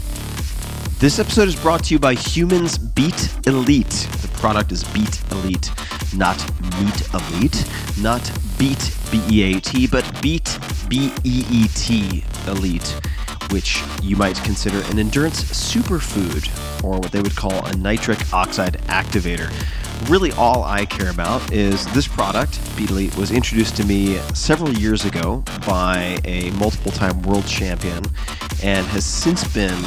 This episode is brought to you by HumanN's Beat Elite. The product is Beat Elite, not Meat Elite, not Beet B E A T, but Beat B E E T Elite, which you might consider an endurance superfood, or what they would call a nitric oxide activator. Really, all I care about is this product, Beat Elite, was introduced to me several years ago by a multiple time world champion and has since been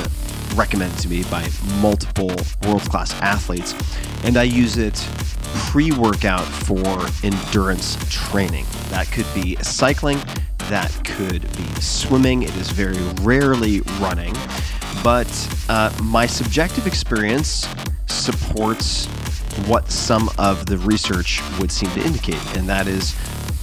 recommended to me by multiple world class athletes, and I use it pre workout for endurance training. That could be cycling, that could be swimming. It is very rarely running, but uh, my subjective experience supports what some of the research would seem to indicate, and that is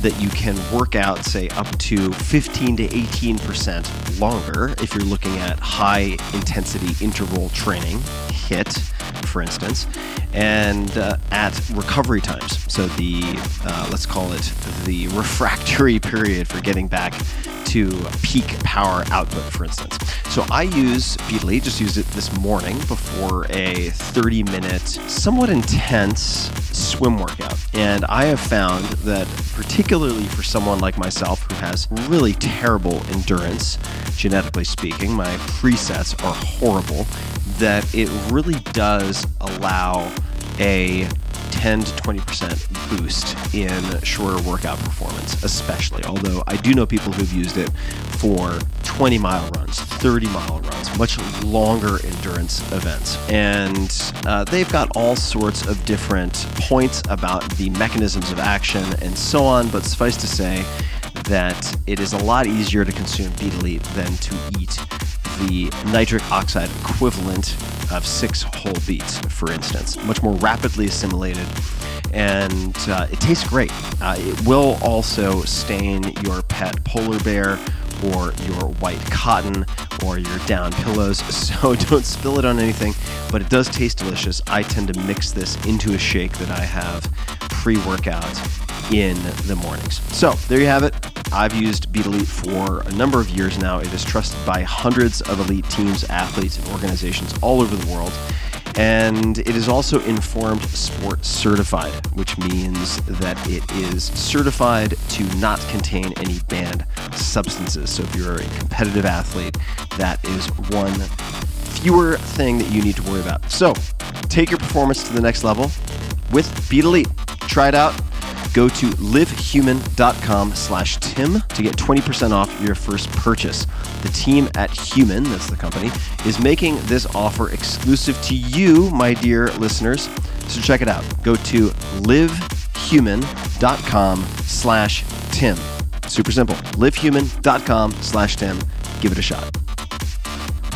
that you can work out, say, up to 15 to 18% longer if you're looking at high intensity interval training, HIIT, for instance, and uh, at recovery times. So, the uh, let's call it the refractory period for getting back to peak power output, for instance. So I use BeetElite, just used it this morning before a 30 minute, somewhat intense swim workout. And I have found that, particularly for someone like myself who has really terrible endurance, genetically speaking, my presets are horrible, that it really does allow a 10 to 20% boost in shorter workout performance, especially. Although I do know people who've used it for 20 mile runs, 30 mile runs, much longer endurance events. And uh, they've got all sorts of different points about the mechanisms of action and so on, but suffice to say that it is a lot easier to consume BeetElite than to eat the nitric oxide equivalent of six whole beets, for instance, much more rapidly assimilated. And uh, it tastes great. Uh, it will also stain your pet polar bear or your white cotton or your down pillows, so don't spill it on anything, but it does taste delicious. I tend to mix this into a shake that I have pre workout in the mornings. So there you have it. I've used BeetElite for a number of years now. It is trusted by hundreds of elite teams, athletes, and organizations all over the world. And it is also Informed Sport Certified, which means that it is certified to not contain any banned substances. So if you're a competitive athlete, that is one fewer thing that you need to worry about. So take your performance to the next level with BeetElite. Try it out go to livehuman.com slash tim to get 20% off your first purchase. The team at HumanN that's the company is making this offer exclusive to you my dear listeners. So check it out. Go to livehuman.com slash tim. Super simple. Livehuman.com slash tim. Give it a shot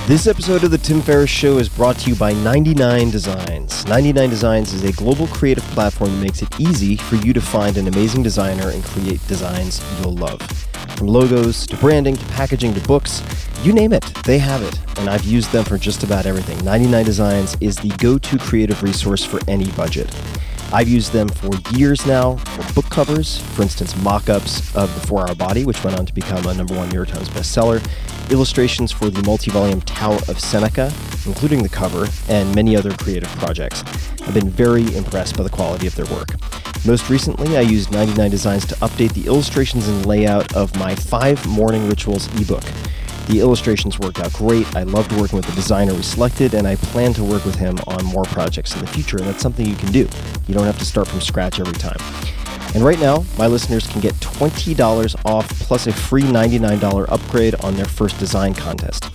this episode of the Tim Ferriss Show is brought to you by 99 Designs. 99 Designs is a global creative platform that makes it easy for you to find an amazing designer and create designs you'll love. From logos to branding to packaging to books, you name it, they have it. And I've used them for just about everything. 99 Designs is the go to creative resource for any budget. I've used them for years now for book covers, for instance, mock ups of The Four Hour Body, which went on to become a number one New York Times bestseller, illustrations for the multi volume Tao of Seneca, including the cover, and many other creative projects. I've been very impressed by the quality of their work. Most recently, I used 99 Designs to update the illustrations and layout of my Five Morning Rituals ebook. The illustrations worked out great. I loved working with the designer we selected, and I plan to work with him on more projects in the future, and that's something you can do. You don't have to start from scratch every time. And right now, my listeners can get $20 off plus a free $99 upgrade on their first design contest.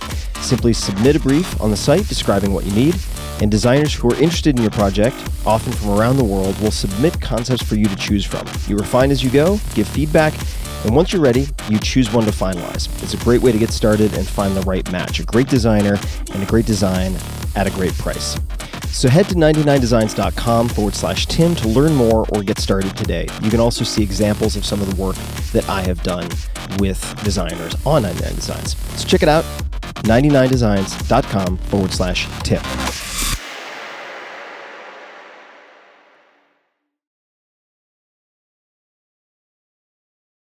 Simply submit a brief on the site describing what you need, and designers who are interested in your project, often from around the world, will submit concepts for you to choose from. You refine as you go, give feedback, and once you're ready, you choose one to finalize. It's a great way to get started and find the right match a great designer and a great design at a great price. So head to 99designs.com forward slash Tim to learn more or get started today. You can also see examples of some of the work that I have done with designers on 99 Designs. So check it out 99designs.com forward slash Tim.